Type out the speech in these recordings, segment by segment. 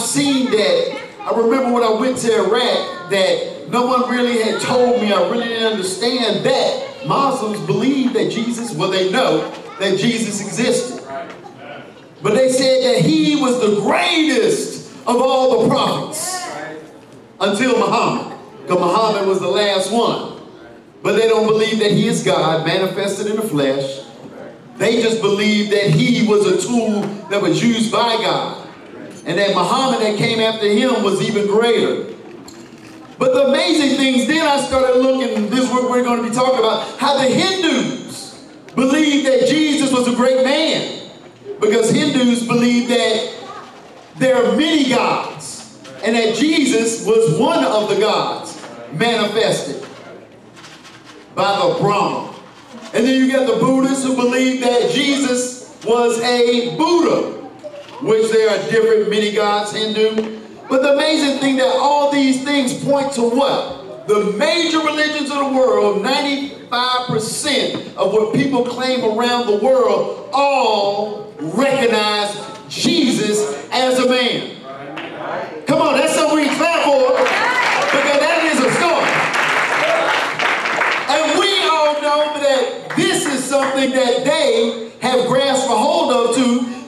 I've seen that, I remember when I went to Iraq, that no one really had told me, I really didn't understand that Muslims believe that Jesus, well they know that Jesus existed. But they said that he was the greatest of all the prophets until Muhammad. Because Muhammad was the last one. But they don't believe that he is God manifested in the flesh. They just believe that he was a tool that was used by God. And that Muhammad that came after him was even greater. But the amazing things, then I started looking, this is what we're going to be talking about, how the Hindus believe that Jesus was a great man. Because Hindus believe that there are many gods. And that Jesus was one of the gods manifested by the Brahma. And then you got the Buddhists who believe that Jesus was a Buddha, which there are different many gods Hindu. But the amazing thing that all these things point to what? The major religions of the world, 95% of what people claim around the world, all recognize Jesus as a man. Come on, that's something we clap for because that is a story. And we all know that this is something that they have grasped a hold of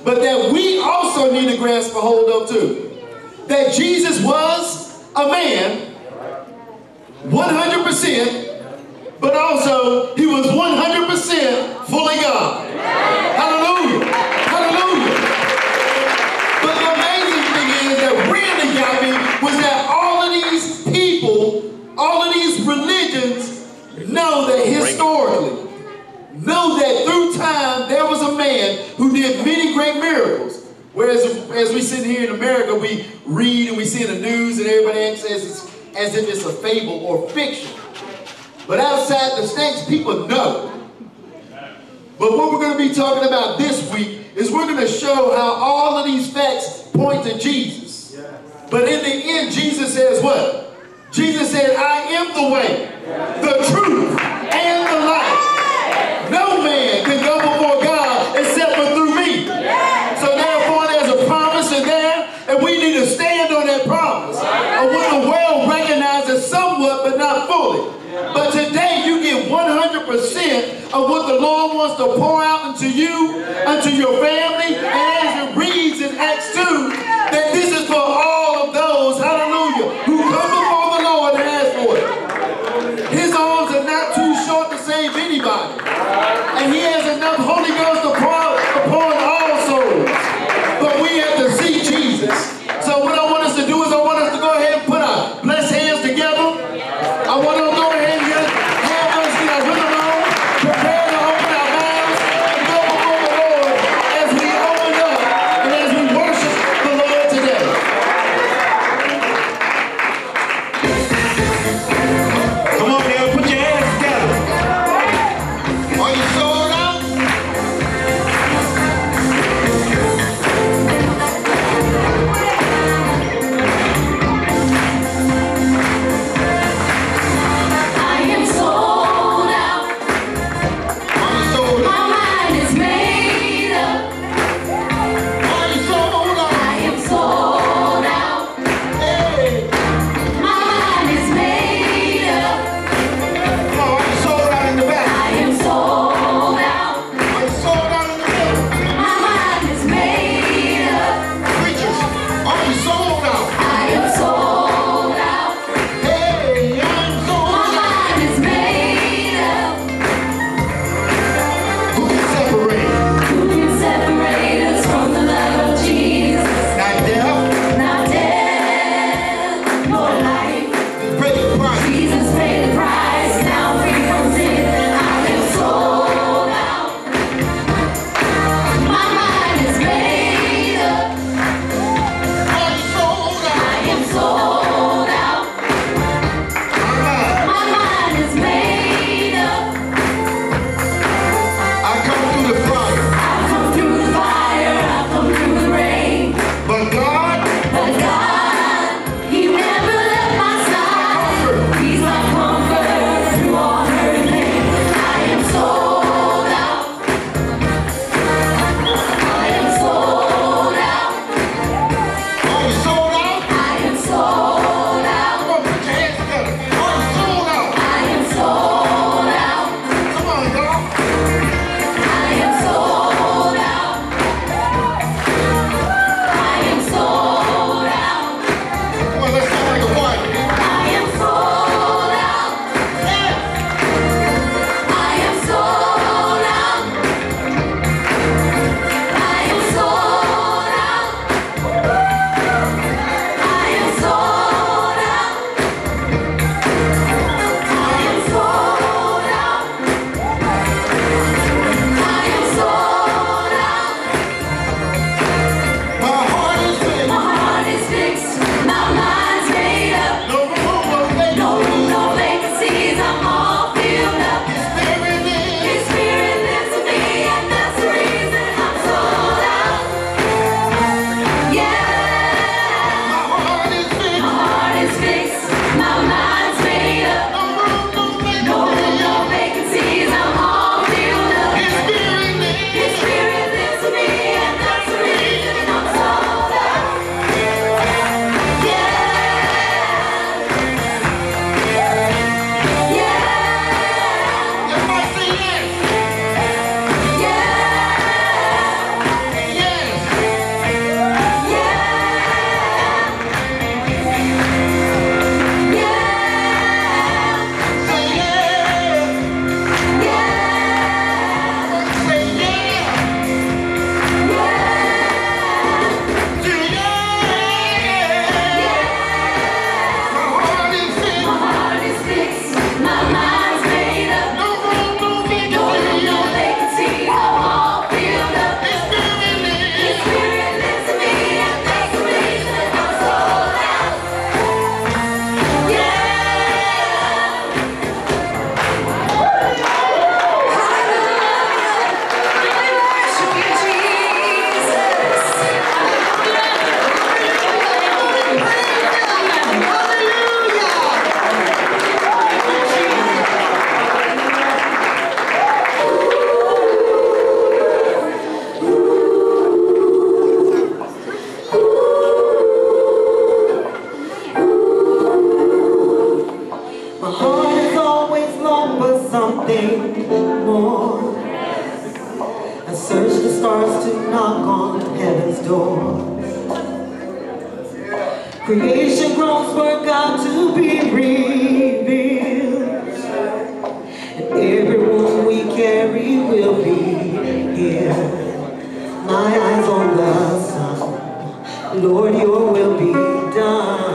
but that we also need to grasp a hold of too. That Jesus was a man, 100%, but also he was 100% fully God. Hallelujah. Hallelujah. But the amazing thing is that really got me was that all of these people, all of these religions know that historically, know that through time there man who did many great miracles. Whereas as we sit here in America, we read and we see in the news and everybody acts as, as if it's a fable or fiction. But outside the states, people know. But what we're going to be talking about this week is we're going to show how all of these facts point to Jesus. But in the end, Jesus says what? Jesus said, I am the way, the truth, and the life. No man can go before God except for through me. So therefore, there's a promise in there, and we need to stand on that promise. Of what the world recognizes somewhat, but not fully. But today, you get 100% of what the Lord wants to pour out into you, unto your family, And everyone we carry will be here. My eyes on the sun. Lord, your will be done.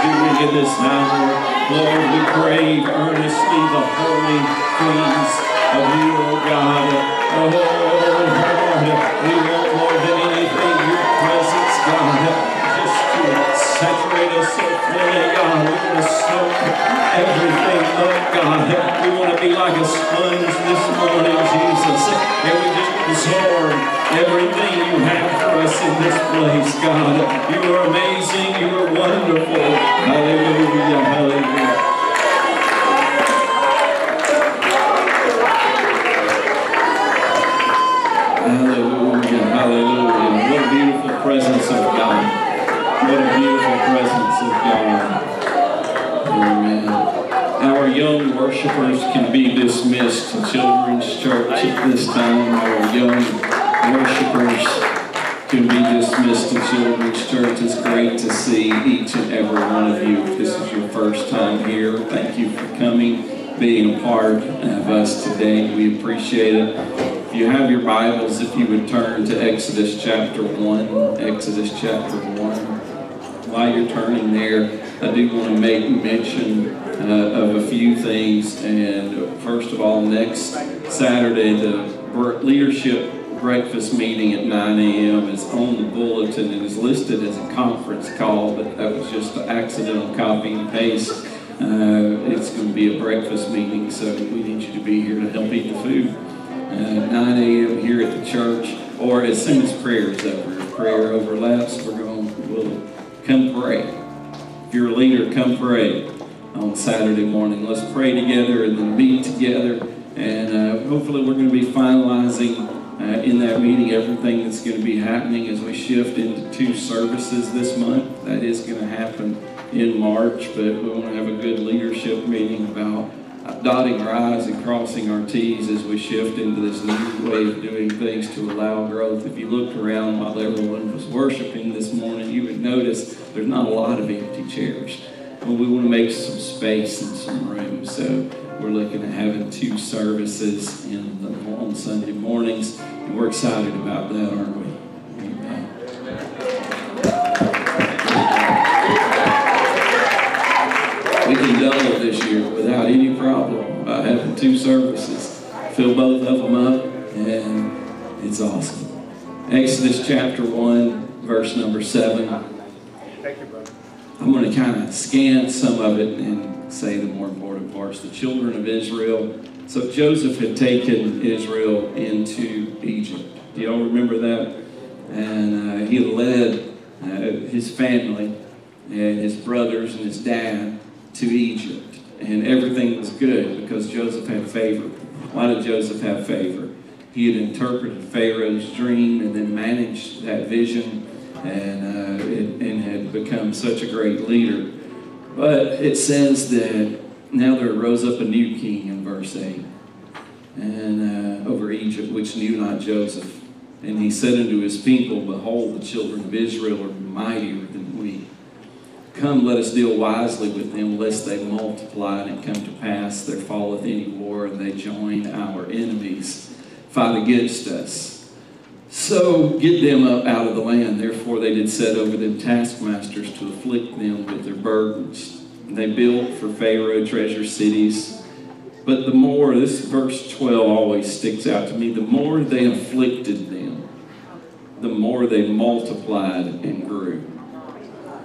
Doing in this hour. Lord, we crave earnestly the holy things of you, oh God. Oh, Lord, we saturate us so God. We want to soak everything up, God. We want to be like a sponge this morning, Jesus. And we just absorb everything you have for us in this place, God. You are amazing. You are wonderful. Hallelujah. Hallelujah. Hallelujah. Hallelujah. What a beautiful presence of God. What a beautiful presence of God. Amen. Our young worshipers can be dismissed to Children's Church at this time. Our young worshipers can be dismissed to Children's Church. It's great to see each and every one of you. If this is your first time here, thank you for coming, being a part of us today. We appreciate it. If you have your Bibles, if you would turn to Exodus chapter 1, Exodus chapter 1. While you're turning there, I do want to make mention uh, of a few things. And first of all, next Saturday, the leadership breakfast meeting at 9 a.m. is on the bulletin and is listed as a conference call, but that was just an accidental copy and paste. Uh, it's going to be a breakfast meeting, so we need you to be here to help eat the food. Uh, 9 a.m. here at the church, or as soon as prayer is over. Prayer overlaps, we're come pray. If you're a leader, come pray on Saturday morning. Let's pray together and then meet together. And uh, hopefully, we're going to be finalizing uh, in that meeting everything that's going to be happening as we shift into two services this month. That is going to happen in March, but we want to have a good leadership meeting about dotting our I's and crossing our T's as we shift into this new way of doing things to allow growth. If you looked around while everyone was worshiping this morning, you would notice there's not a lot of empty chairs. But we want to make some space and some room. So we're looking at having two services in the, on Sunday mornings, and we're excited about that, aren't we? Without any problem by having two services. Fill both of them up, and it's awesome. Exodus chapter 1, verse number 7. I'm going to kind of scan some of it and say the more important parts. The children of Israel. So Joseph had taken Israel into Egypt. Do y'all remember that? And uh, he led uh, his family and his brothers and his dad to Egypt. And everything was good because Joseph had favor. Why did Joseph have favor? He had interpreted Pharaoh's dream and then managed that vision and, uh, it, and had become such a great leader. But it says that now there arose up a new king in verse 8 and uh, over Egypt, which knew not Joseph. And he said unto his people, Behold, the children of Israel are mightier than. Come, let us deal wisely with them, lest they multiply, and it come to pass there falleth any war, and they join our enemies, fight against us. So get them up out of the land. Therefore they did set over them taskmasters to afflict them with their burdens. They built for Pharaoh treasure cities. But the more, this verse 12 always sticks out to me, the more they afflicted them, the more they multiplied and grew.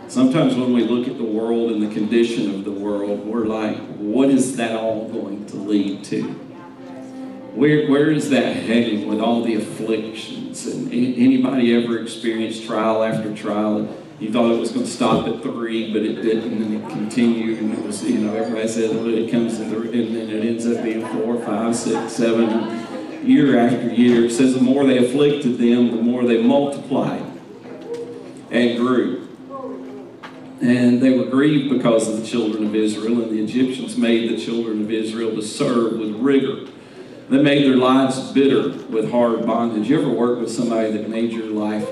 Sometimes when we look at the world and the condition of the world, we're like, what is that all going to lead to? Where, where is that heading with all the afflictions? And anybody ever experienced trial after trial? You thought it was going to stop at three, but it didn't, and it continued. And it was, you know, everybody said well, it comes to three, and then it ends up being four, five, six, seven, year after year. It says the more they afflicted them, the more they multiplied and grew. And they were grieved because of the children of Israel, and the Egyptians made the children of Israel to serve with rigor. They made their lives bitter with hard bondage. You ever work with somebody that made your life?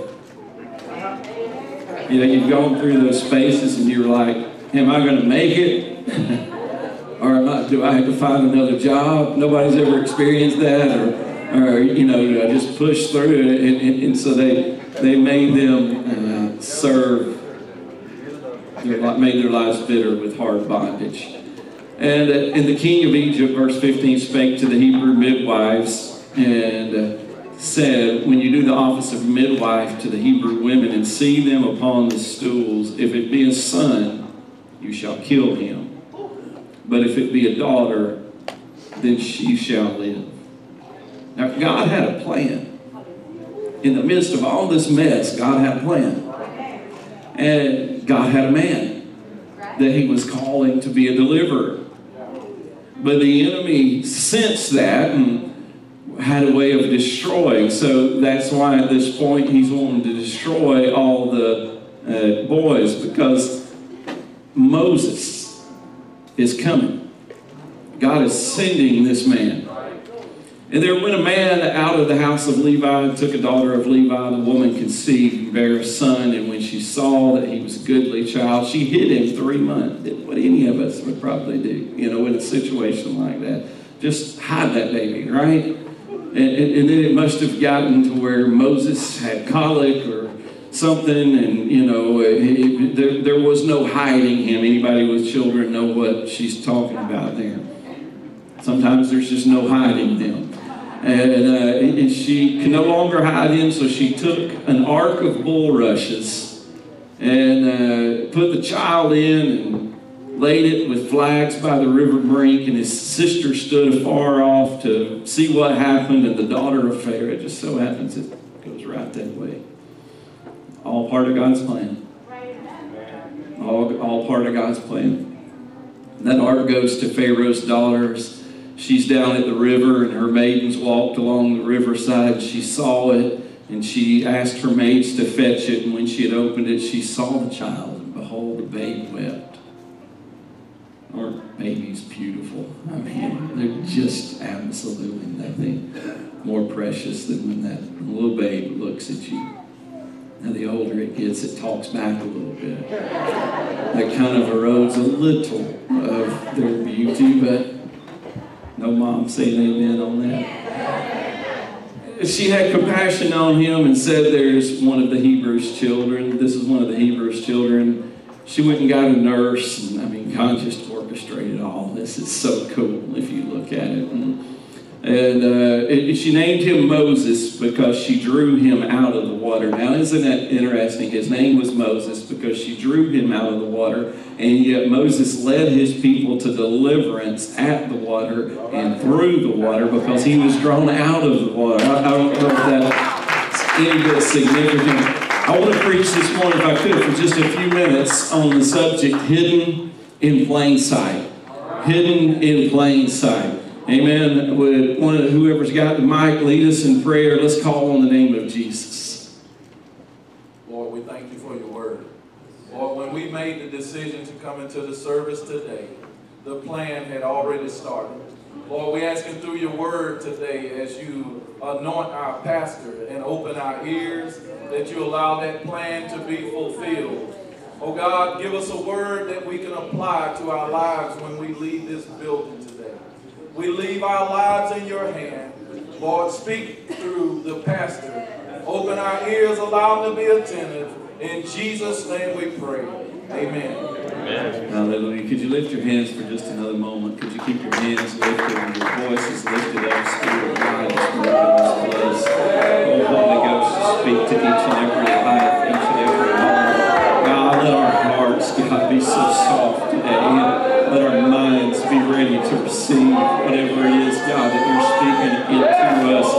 You know, you've gone through those spaces and you're like, am I going to make it? or am I, do I have to find another job? Nobody's ever experienced that. Or, or you know, you know, just push through it. And, and, and so they, they made them uh, serve made their lives bitter with hard bondage. And, uh, and the king of Egypt, verse 15, spake to the Hebrew midwives and said, When you do the office of midwife to the Hebrew women and see them upon the stools, if it be a son, you shall kill him. But if it be a daughter, then she shall live. Now, God had a plan. In the midst of all this mess, God had a plan. And God had a man that he was calling to be a deliverer. But the enemy sensed that and had a way of destroying. So that's why at this point he's wanting to destroy all the uh, boys because Moses is coming. God is sending this man. And there went a man out of the house of Levi and took a daughter of Levi. The woman conceived and bare a son. And when she saw that he was a goodly child, she hid him three months. What any of us would probably do, you know, in a situation like that. Just hide that baby, right? And, and, and then it must have gotten to where Moses had colic or something, and you know, he, there, there was no hiding him. Anybody with children know what she's talking about there. Sometimes there's just no hiding them. And, uh, and she could no longer hide him, so she took an ark of bulrushes and uh, put the child in and laid it with flags by the river brink. And his sister stood afar off to see what happened. And the daughter of Pharaoh, just so happens it goes right that way. All part of God's plan. All, all part of God's plan. That ark goes to Pharaoh's daughters. She's down at the river, and her maidens walked along the riverside. She saw it, and she asked her maids to fetch it. And when she had opened it, she saw the child, and behold, the babe wept. Aren't babies beautiful? I mean, they're just absolutely nothing more precious than when that little babe looks at you. Now, the older it gets, it talks back a little bit. That kind of erodes a little of their beauty, but no mom saying amen on that. She had compassion on him and said, There's one of the Hebrews' children. This is one of the Hebrews' children. She went and got a nurse, and I mean, God just orchestrated all this. It's so cool if you look at it. And, and uh, she named him Moses because she drew him out of the water. Now, isn't that interesting? His name was Moses because she drew him out of the water, and yet Moses led his people to deliverance at the water and through the water because he was drawn out of the water. I, I don't know if that's any bit significant. I want to preach this morning, if I could, for just a few minutes on the subject hidden in plain sight. Hidden in plain sight. Amen. Would one of whoever's got the mic lead us in prayer? Let's call on the name of Jesus. Lord, we thank you for your word. Lord, when we made the decision to come into the service today, the plan had already started. Lord, we ask you through your word today as you anoint our pastor and open our ears, that you allow that plan to be fulfilled. Oh God, give us a word that we can apply to our lives when we leave this building. We leave our lives in your hand. Lord, speak through the pastor. Open our ears, allow them to be attentive. In Jesus' name we pray. Amen. Amen. Hallelujah. Could you lift your hands for just another moment? Could you keep your hands lifted and your voices lifted up? Spirit of God is moving in this place. Oh, Holy Ghost, speak to each and every life, each and every heart. God, let our hearts, God, be so soft today. And let our minds be receive whatever it is, God, that you're speaking into us.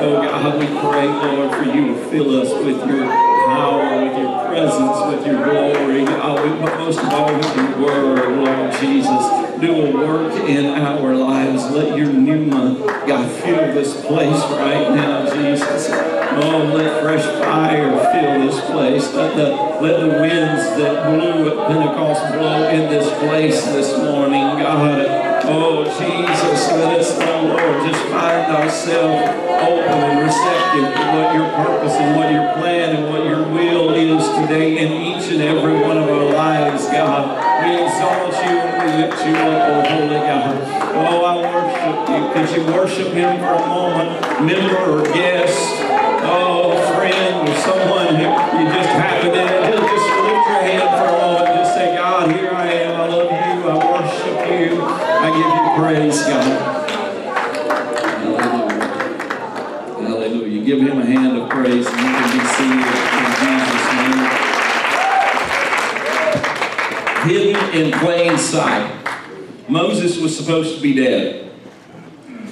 Oh, God, we pray, Lord, for you to fill us with your power, with your presence, with your glory. God, but most of all, with your word, Lord Jesus. Do a work in our lives. Let your pneuma, God, fill this place right now, Jesus. Oh, let fresh fire fill this place. Let the, let the winds that blew at Pentecost blow in this place this morning, God. Oh, Jesus, let us, oh Lord, just find ourselves open and receptive to what your purpose and what your plan and what your will is today in each and every one of our lives, God. We exalt you and we lift you up, oh holy God. Oh, I worship you. Could you worship him for a moment, member or guest? Oh, friend or someone who you just happen to praise, God. Hallelujah. Hallelujah. Give him a hand of praise and you can be seated in Jesus' name. Hidden in plain sight. Moses was supposed to be dead.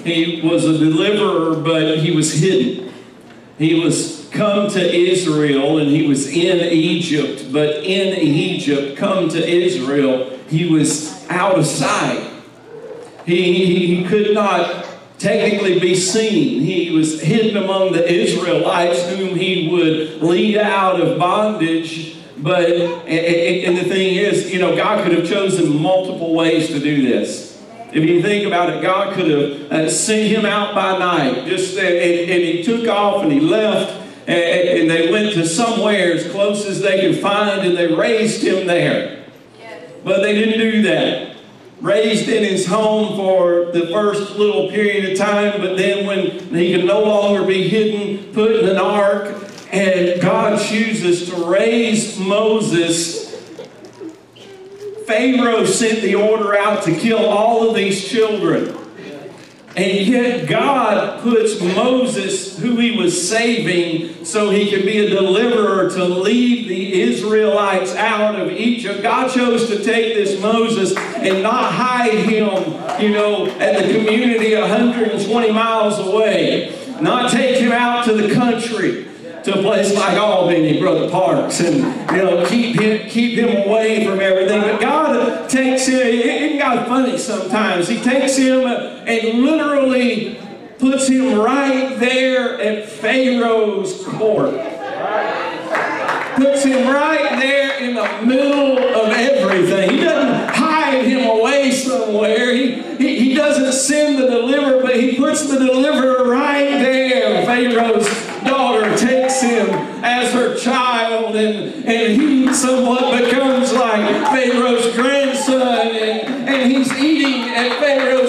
He was a deliverer, but he was hidden. He was come to Israel and he was in Egypt, but in Egypt, come to Israel, he was out of sight. He, he could not technically be seen. He was hidden among the Israelites whom he would lead out of bondage. But, and, and the thing is, you know, God could have chosen multiple ways to do this. If you think about it, God could have uh, sent him out by night, just and, and he took off and he left, and, and they went to somewhere as close as they could find, and they raised him there. But they didn't do that. Raised in his home for the first little period of time, but then when he could no longer be hidden, put in an ark, and God chooses to raise Moses Pharaoh sent the order out to kill all of these children. And yet God puts Moses, who he was saving, so he could be a deliverer to lead the Israelites out of Egypt. God chose to take this Moses and not hide him, you know, at the community 120 miles away. Not take him out to the country to a place like Albany, Brother Parks, and you know, keep him keep him away from everything. But God takes him, isn't God funny sometimes? He takes him and literally puts him right there at Pharaoh's court. Puts him right there in the middle of everything. He doesn't hide him away somewhere. He, he, he doesn't send the deliverer, but he puts the deliverer right there. Pharaoh's daughter takes him as her child, and, and he somewhat becomes like Pharaoh's grandson, and, and he's eating at Pharaoh's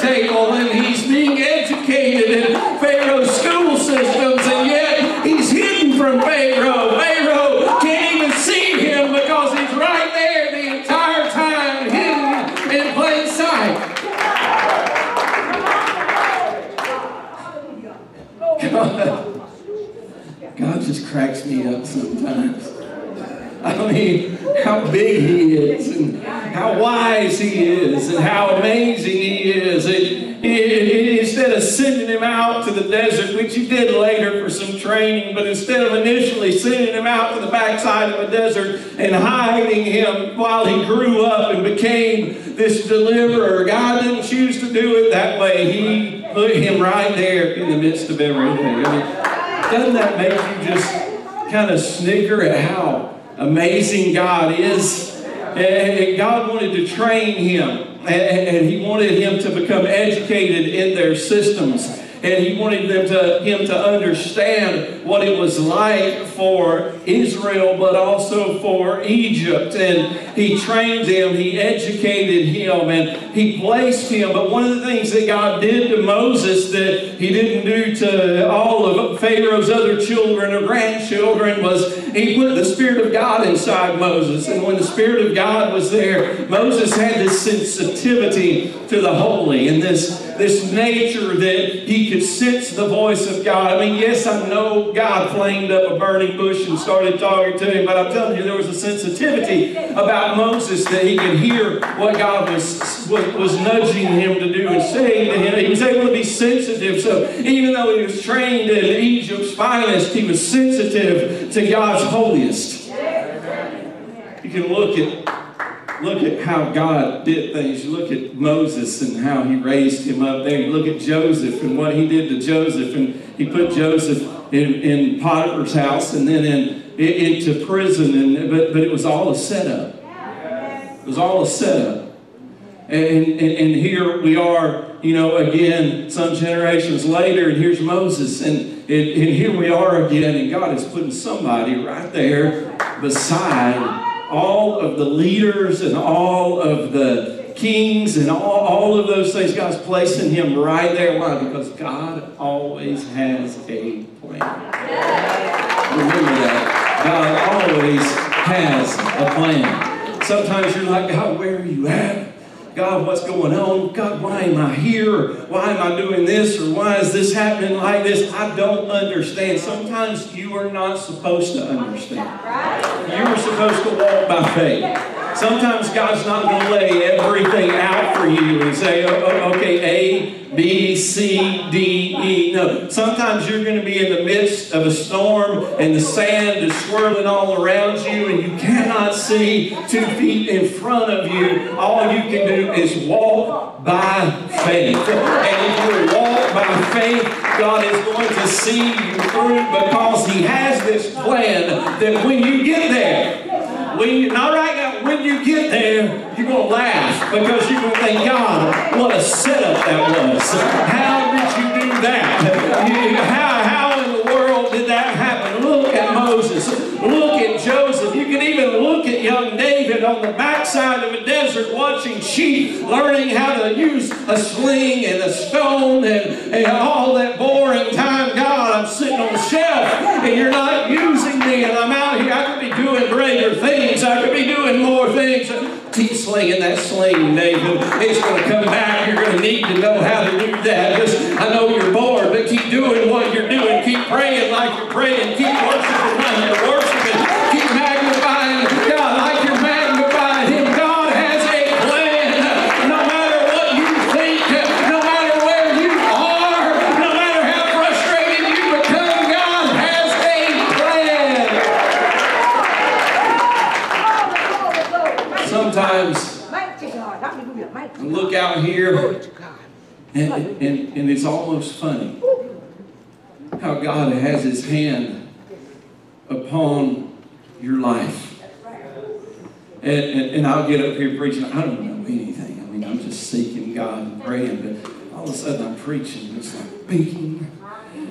table, and he's being educated in Pharaoh's school systems, and yet he's hidden from Pharaoh. Pharaoh can't even see him because he's right there the entire time, hidden in plain sight. God, God just cracks me up sometimes. I mean, how big he is, and how wise he is, and how amazing he is. And instead of sending him out to the desert, which he did later for some training, but instead of initially sending him out to the backside of a desert and hiding him while he grew up and became this deliverer, God didn't choose to do it that way. He put him right there in the midst of everything. I mean, doesn't that make you just kind of snicker at how amazing God is? And God wanted to train him, and he wanted him to become educated in their systems. And he wanted them to, him to understand what it was like for Israel, but also for Egypt. And he trained him, he educated him, and he placed him. But one of the things that God did to Moses that he didn't do to all of Pharaoh's other children or grandchildren was he put the Spirit of God inside Moses. And when the Spirit of God was there, Moses had this sensitivity to the holy and this, this nature that he could sense the voice of God. I mean, yes, I know God flamed up a burning bush and started talking to him, but I'm telling you, there was a sensitivity about Moses that he could hear what God was, was, was nudging him to do and saying to him. He was able to be sensitive. So even though he was trained in Egypt's finest, he was sensitive to God's holiest. You can look at look at how God did things. You look at Moses and how he raised him up there. You look at Joseph and what he did to Joseph. And he put Joseph in, in Potiphar's house and then in, into prison. And, but, but it was all a setup. It was all a setup. And, and, and here we are, you know, again, some generations later, and here's Moses. And, and, and here we are again, and God is putting somebody right there beside all of the leaders and all of the kings and all, all of those things. God's placing him right there. Why? Because God always has a plan. Remember that. God always has a plan. Sometimes you're like, God, where are you at? God, what's going on? God, why am I here? Why am I doing this? Or why is this happening like this? I don't understand. Sometimes you are not supposed to understand. You are supposed to walk by faith. Sometimes God's not going to lay everything out for you and say, oh, oh, okay, A, B, C, D, E. No. Sometimes you're going to be in the midst of a storm and the sand is swirling all around you and you cannot see two feet in front of you. All you can do is walk by faith. And if you walk by faith, God is going to see you through because He has this plan that when you get there, when you, not right now, when you get there, you're going to laugh because you're going to think, God, what a setup that was. How did you do that? How, how in the world did that happen? Look at Moses. Look at Joseph. You can even look at young David on the backside of a desert watching sheep, learning how to use a sling and a stone and, and all that boring time. God, I'm sitting on the shelf and you're not using me and I'm out here. I could be doing greater things. I could be doing more things. Keep slinging that sling, David. It's going to come back. You're going to need to know how to do that. Just, I know you're bored, but keep doing what you're doing. Keep praying like you're praying. Keep worshiping like you're worshiping. Keep magnifying God like you're magnifying Him. God has a plan. No matter what you think, no matter where you are, no matter how frustrated you become, God has a plan. Sometimes Mighty God. Hallelujah. Mighty I look out here to God. and, and, and it's almost funny how God has His hand upon your life. And, and, and I'll get up here preaching. I don't know anything. I mean, I'm just seeking God and praying. But all of a sudden, I'm preaching. It's like bing,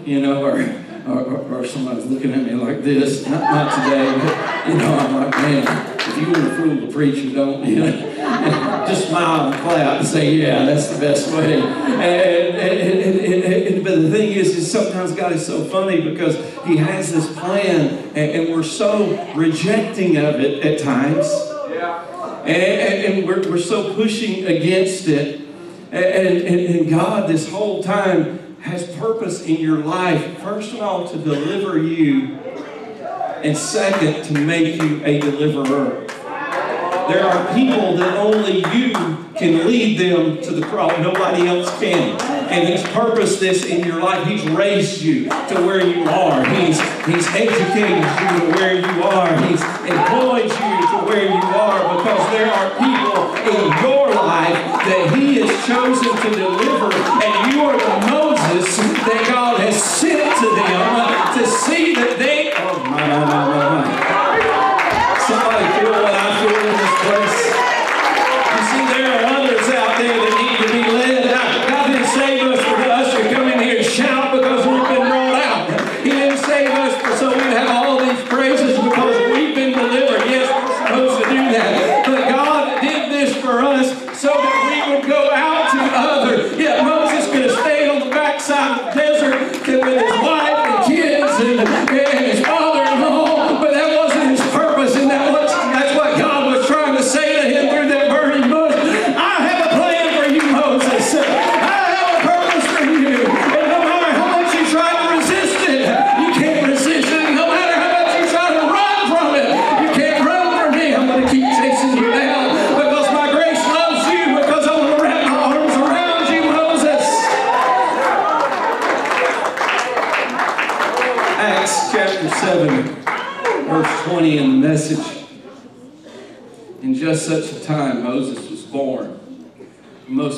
you know, or, or, or, or somebody's looking at me like this. Not, not today, but, you know, I'm like, man, if you want to fool the preacher, don't, you know. just smile and clap and say, yeah, that's the best way. And, and, and, but the thing is, is sometimes God is so funny because He has this plan, and, we're so rejecting of it at times. And, and, and we're, we're so pushing against it. And, and, and God, this whole time, has purpose in your life. First of all, to deliver you, and second, to make you a deliverer. There are people that only you can lead them to the cross. Nobody else can. And He's purposed this in your life. He's raised you to where you are. He's, he's educated you to where you are. He's employed you to where you are because there are people in your life that He has chosen to deliver. And you are the Moses that God has sent to them to see that they. Oh, my, my, my, my.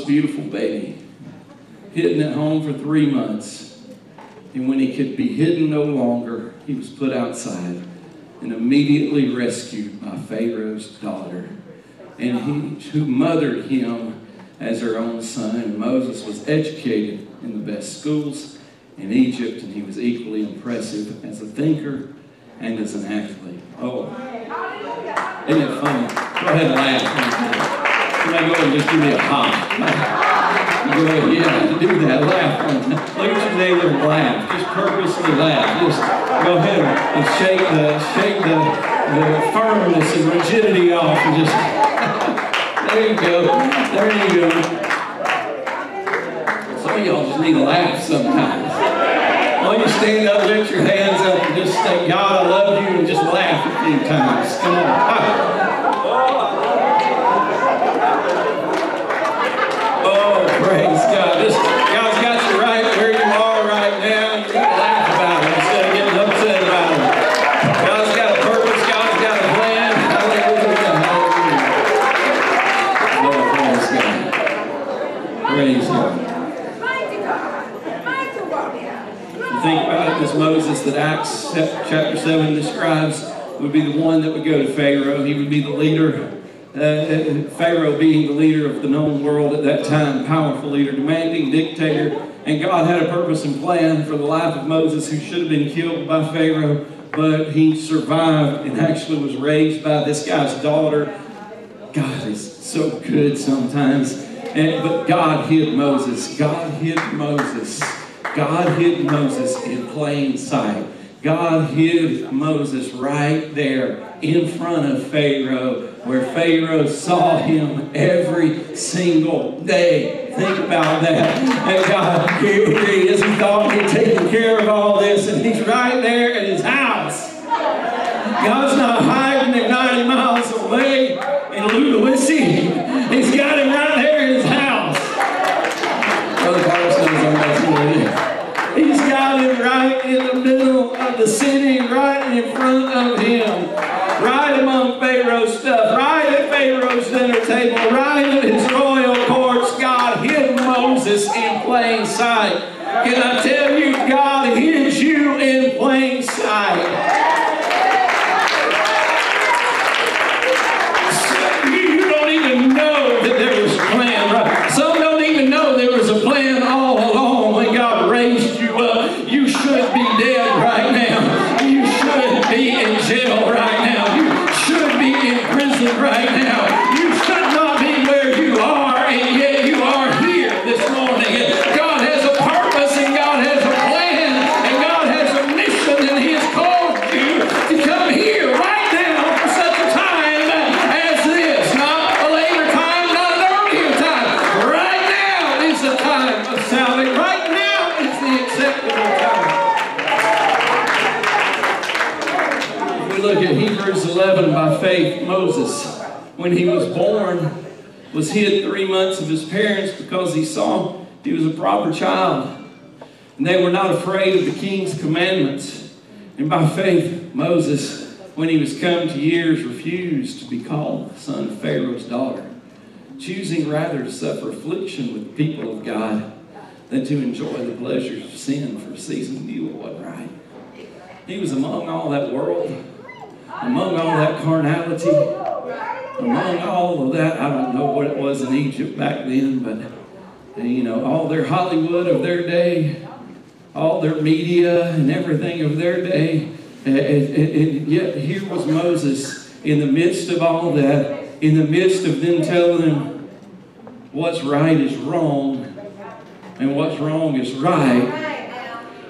Beautiful baby, hidden at home for three months. And when he could be hidden no longer, he was put outside and immediately rescued by Pharaoh's daughter, and he who mothered him as her own son. And Moses was educated in the best schools in Egypt, and he was equally impressive as a thinker and as an athlete. Oh, isn't it funny? Go ahead and laugh. Somebody go and just give me a hop. You go yeah, do that. Laugh. Look at your neighbor and laugh. Just purposely laugh. Just go ahead and shake the shake the, the firmness and rigidity off and just there you go. There you go. Some of y'all just need to laugh sometimes. Why don't you stand up, lift your hands up, and just say, God, I love you, and just laugh a few times. Come on. Oh, praise God's got you right where you are right now. You to laugh about it instead of getting upset about it. God's got a purpose. God's got a plan. You think about it, this Moses that Acts chapter 7 describes would be the one that would go to Pharaoh. He would be the leader. Uh, Pharaoh being the leader of the known world at that time, powerful leader, demanding dictator. And God had a purpose and plan for the life of Moses, who should have been killed by Pharaoh, but he survived and actually was raised by this guy's daughter. God is so good sometimes. And, but God hid Moses. God hid Moses. God hid Moses in plain sight. God hid Moses right there in front of Pharaoh, where Pharaoh saw him every single day. Think about that. And God, here he is. He thought he'd taken care of all this, and he's right there at his house. God's not hiding at 90 miles away in Ludwig. He's got him right there in his house. Brother messing with you. He's got him right in the middle of the city, right in front of him. Right among Pharaoh's stuff, right at Pharaoh's dinner table, right at his royal courts. God hid Moses in plain sight. Can I tell you, God was hid three months of his parents because he saw he was a proper child. And they were not afraid of the king's commandments. And by faith, Moses, when he was come to years, refused to be called the son of Pharaoh's daughter, choosing rather to suffer affliction with the people of God than to enjoy the pleasures of sin for a season he knew right. He was among all that world, among all that carnality, among all of that. I don't know what it was in Egypt back then, but you know, all their Hollywood of their day, all their media and everything of their day. And, and- and yet here was Moses in the midst of all that, in the midst of them telling him what's right is wrong and what's wrong is right.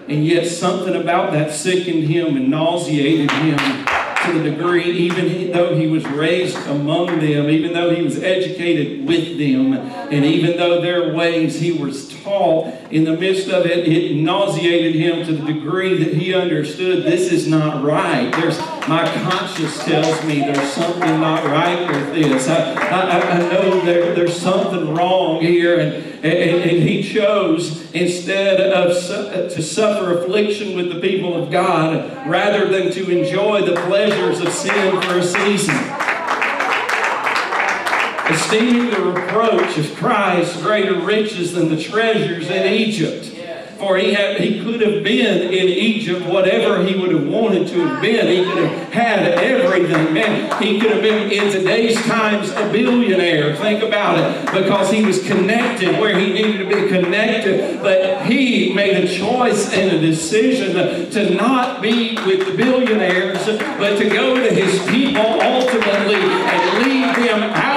And yet something about that sickened him and nauseated him to the degree, even though he was raised among them, even though he was educated with them, and even though their ways he was taught, in the midst of it, it nauseated him to the degree that he understood this is not right. There's my conscience tells me there's something not right with this. I, I, I know there, there's something wrong here. And, and, and he chose instead of su- to suffer affliction with the people of God rather than to enjoy the pleasures of sin for a season. Esteeming the reproach of Christ greater riches than the treasures in Egypt. For he, had, he could have been in Egypt whatever he would have wanted to have been. He could have had everything. Man, he could have been in today's times a billionaire. Think about it. Because he was connected where he needed to be connected. But he made a choice and a decision to not be with the billionaires, but to go to his people ultimately and lead them out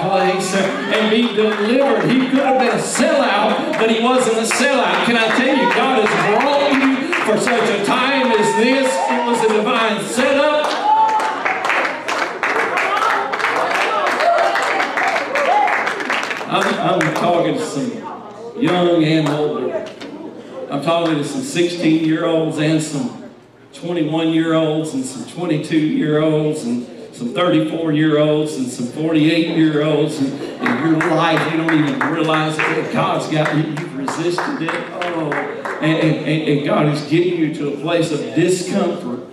place and be delivered. He could have been a sellout, but he wasn't a sellout. Can I tell you, God has brought you for such a time as this. It was a divine setup. I'm, I'm talking to some young and older. I'm talking to some 16 year olds and some 21 year olds and some 22 year olds and some 34 year olds and some 48 year olds. And in your life, you don't even realize that God's got you. You've resisted it. Oh, and, and, and God is getting you to a place of discomfort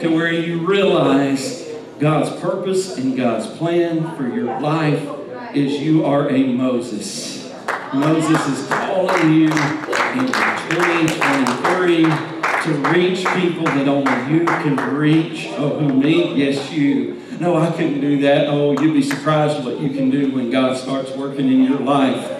to where you realize God's purpose and God's plan for your life is you are a Moses. Moses is calling you in 2023 to reach people that only you can reach. Oh, who me? Yes, you. No, I couldn't do that. Oh, you'd be surprised what you can do when God starts working in your life.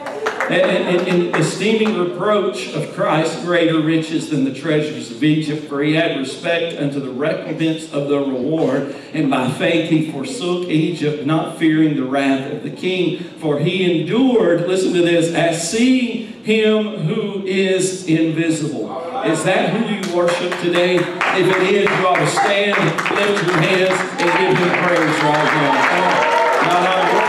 And, and, and esteeming reproach of Christ greater riches than the treasures of Egypt, for he had respect unto the recompense of the reward, and by faith he forsook Egypt, not fearing the wrath of the king, for he endured, listen to this, as seeing him who is invisible. Is that who you worship today? If it is, you ought to stand, lift your hands, and give him praise right now. Come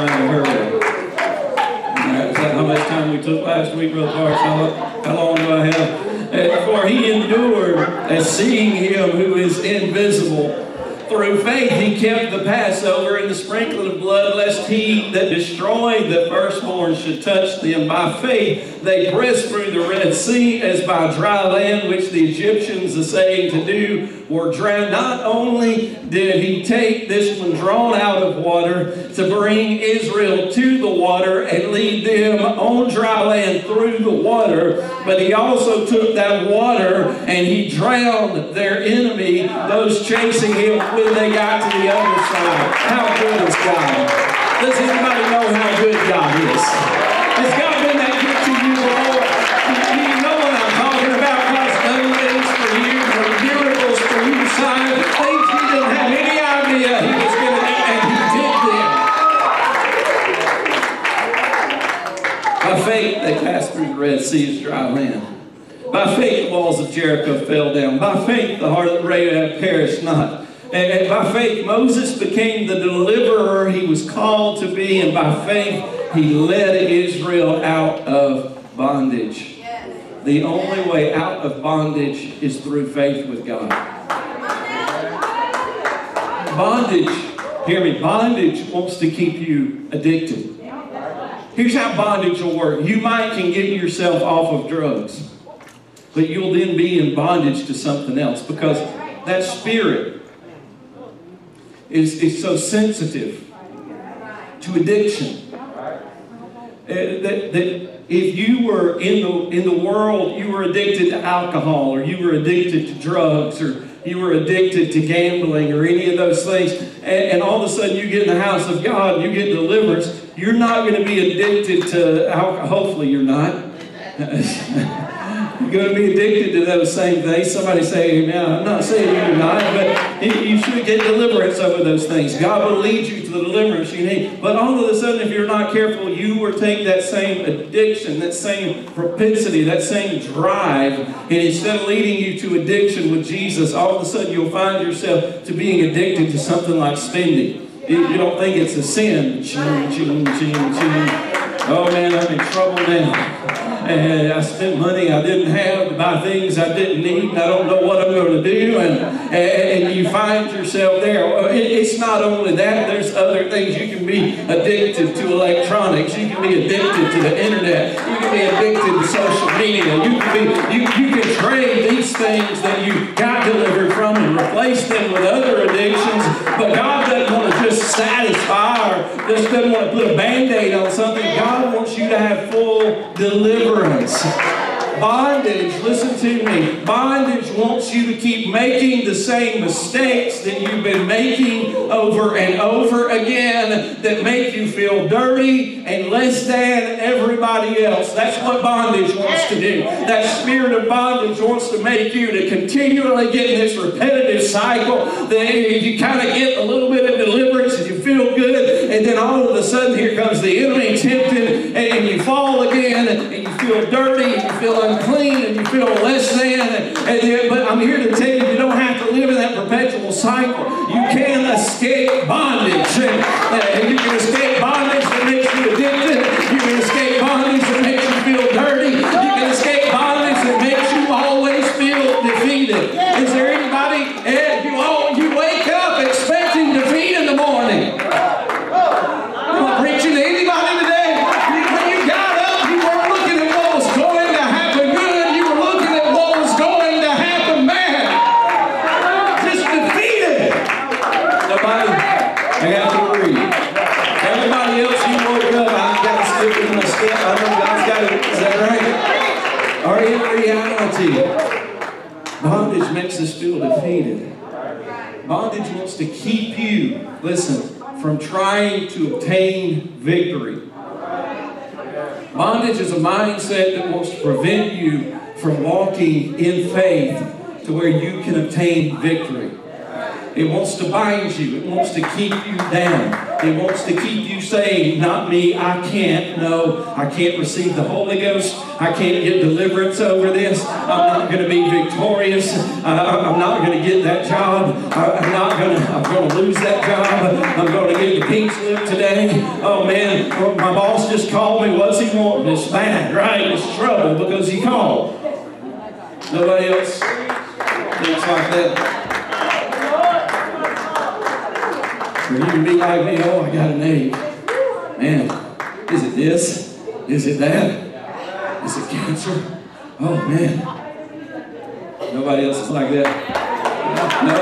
Hurry. Uh, Is that how much time we took last week, Brother Parks? How, how long do I have? For he endured as seeing him who is invisible. Through faith he kept the Passover and the sprinkling of blood, lest he that destroyed the firstborn should touch them. By faith they pressed through the Red Sea as by dry land, which the Egyptians essaying to do were drowned. Not only did he take this one drawn out of water to bring Israel to the water and lead them on dry land through the water, but he also took that water and he drowned their enemy, those chasing him when they got to the other side. How good is God? Does anybody know how good God is? Has God been that good to you before? You you know what I'm talking about. God's done things for you, for miracles for you, signs, things you didn't have any idea He was going to do, and He did them. By faith, they passed through the Red Sea as dry land. By faith, the walls of Jericho fell down. By faith, the heart of Rahab perished not. And by faith, Moses became the deliverer he was called to be. And by faith, he led Israel out of bondage. The only way out of bondage is through faith with God. Bondage, hear me, bondage wants to keep you addicted. Here's how bondage will work. You might can get yourself off of drugs, but you'll then be in bondage to something else because that spirit is, is so sensitive to addiction. Uh, that, that if you were in the, in the world, you were addicted to alcohol, or you were addicted to drugs, or you were addicted to gambling, or any of those things, and, and all of a sudden you get in the house of God, you get deliverance, you're not going to be addicted to alcohol. Hopefully, you're not. You're going to be addicted to those same things. Somebody say, Amen. I'm not saying you're not, but you should get deliverance over those things. God will lead you to the deliverance you need. But all of a sudden, if you're not careful, you will take that same addiction, that same propensity, that same drive, and instead of leading you to addiction with Jesus, all of a sudden you'll find yourself to being addicted to something like spending. You you don't think it's a sin. Ching, ching, ching, ching. Oh man, I'm in trouble now. And I spent money I didn't have to buy things I didn't need, I don't know what I'm going to do. And, and, you find yourself there. It's not only that, there's other things. You can be addicted to electronics, you can be addicted to the internet, you can be addicted to social media. You can, be, you, you can trade these things that you got delivered from and replace them with other addictions. But God doesn't want to just satisfy or just doesn't want to put a band aid on something. God wants you to have full deliverance. Bondage, listen to me. Bondage wants you to keep making the same mistakes that you've been making over and over again that make you feel dirty and less than everybody else. That's what bondage wants to do. That spirit of bondage wants to make you to continually get in this repetitive cycle that you kind of get a little bit of deliverance feel good, and then all of a sudden here comes the enemy tempting, and you fall again, and you feel dirty, and you feel unclean, and you feel less than. And then, but I'm here to tell you, you don't have to live in that perpetual cycle. You can escape bondage. And, you can escape bondage that makes you addicted. You can escape bondage that makes you feel dirty. You can escape bondage that makes you always feel defeated. Is there anybody? eh, you all you wake up expecting defeat in the morning. Am I preaching to anybody today? You- When you got up, you weren't looking at what was going to happen good. You were looking at what was going to happen bad. Just defeated. Nobody. I got to read. Everybody else, you woke up. I've got to skip in my step. I know God's got it. Is that right? Or in reality, us feel defeated. Bondage wants to keep you, listen, from trying to obtain victory. Bondage is a mindset that wants to prevent you from walking in faith to where you can obtain victory. It wants to bind you. It wants to keep you down. It wants to keep you saying, not me, I can't. No, I can't receive the Holy Ghost. I can't get deliverance over this. I'm not going to be victorious. I'm not going to get that job. I, I'm not going to, I'm going to lose that job. I'm going to get the pink slip today. Oh man, my boss just called me. What's he wanting? It's bad, right? It's trouble because he called. Nobody else thinks like that. You can be like me, oh, I got an ache. Man, is it this? Is it that? Is it cancer? Oh, man. Nobody else is like that? No?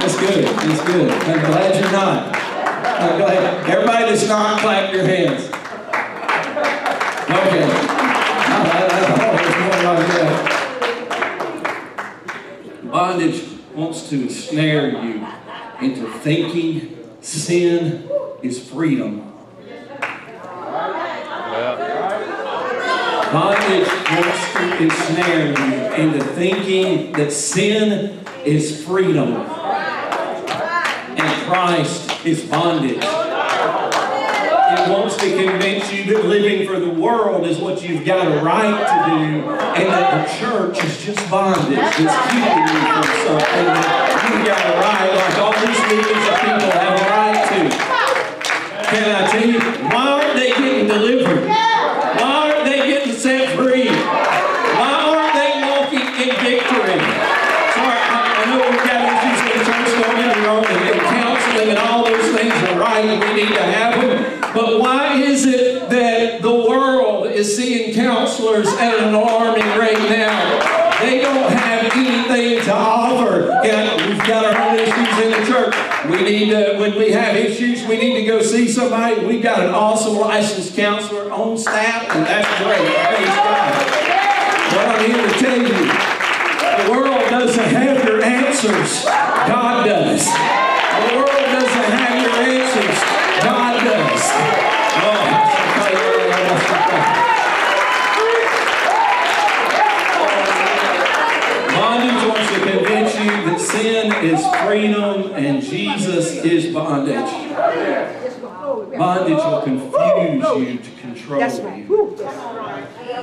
That's good. That's good. I'm glad you're not. I'm glad. Everybody that's not, clap your hands. Okay. More like that. Bondage wants to ensnare you into thinking sin is freedom. Bondage wants to ensnare you into thinking that sin is freedom and Christ is bondage. Wants to convince you that living for the world is what you've got a right to do, and that the church is just bondage that's keeping you from something that you've got a right, like all these millions of people have a right to. Can I tell you, why they getting delivered? When we have issues, we need to go see somebody. We've got an awesome licensed counselor on staff, and that's great. Praise God. I'm here to tell you, the world doesn't have your answers. God does. The world doesn't have your answers. God does. Oh, Jesus is freedom and Jesus is bondage. Bondage will confuse you to control you.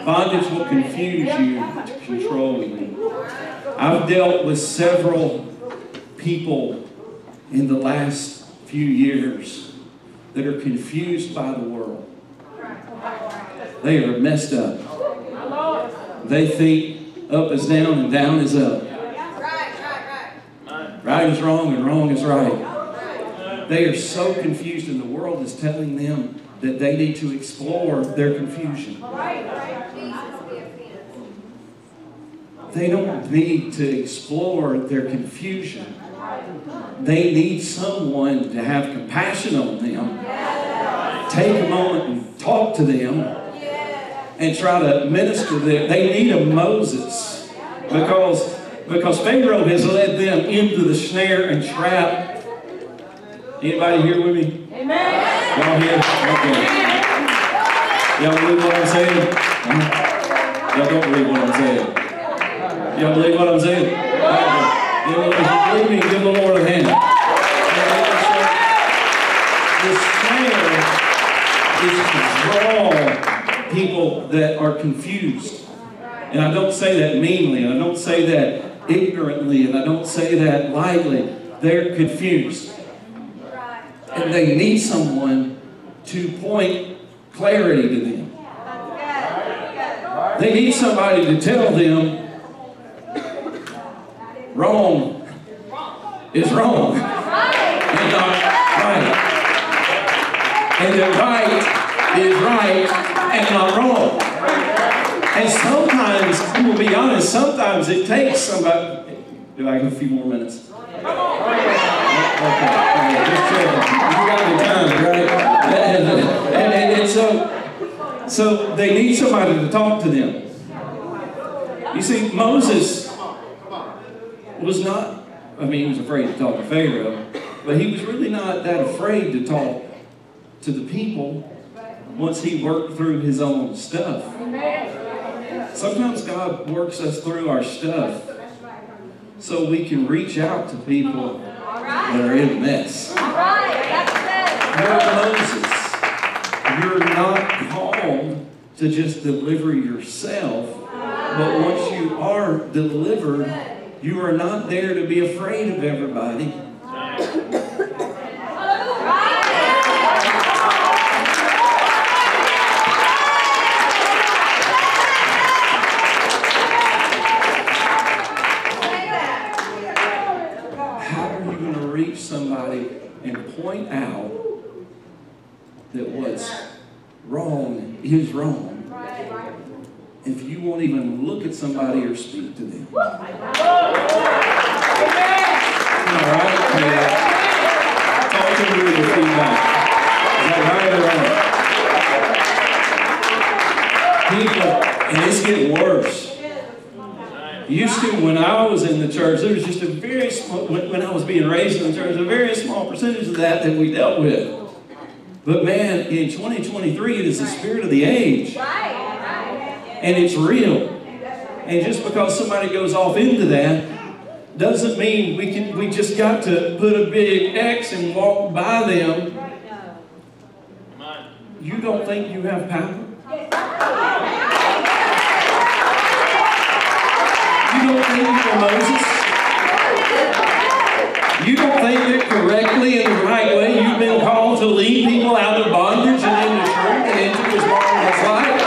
Bondage will confuse you to control you. I've dealt with several people in the last few years that are confused by the world. They are messed up. They think up is down and down is up. Right is wrong and wrong is right. They are so confused, and the world is telling them that they need to explore their confusion. They don't need to explore their confusion. They need someone to have compassion on them, take a moment and talk to them, and try to minister to them. They need a Moses because, because Pharaoh has led them into the snare and trap. Anybody here with me? Amen. Y'all here? Okay. Y'all believe what I'm saying? Y'all don't believe what I'm saying. Y'all believe what I'm saying? You know, if you believe me, give the Lord a hand. The snare is to draw people that are confused. And I don't say that meanly, I don't say that ignorantly, and I don't say that lightly. They're confused. And they need someone to point clarity to them. They need somebody to tell them wrong is wrong and not right. And that right is right and not wrong. And be honest, sometimes it takes somebody. Do I have a few more minutes? Okay, right, just. You got the time, right? And, and, and, and so, so they need somebody to talk to them. You see, Moses was not, I mean, he was afraid to talk to Pharaoh, but he was really not that afraid to talk to the people once he worked through his own stuff. Sometimes God works us through our stuff so we can reach out to people that are in a mess. You're Moses. You're not called to just deliver yourself, but once you are delivered, you are not there to be afraid of everybody. That what's wrong is wrong if you won't even look at somebody or speak to them? All right? Yeah. Talk to me with your feedback. Is that right or wrong? People, and it's getting worse. Used to, when I was in the church, there was just a very small, when, when I was being raised in the church, a very small percentage of that that we dealt with. But man, in 2023, it is the spirit of the age. And it's real. And just because somebody goes off into that, doesn't mean we can we just got to put a big X and walk by them. You don't think you have power? You don't think you're Moses? You don't think that correctly in the right way you've been to lead people out of bondage and into truth and into his marvelous light?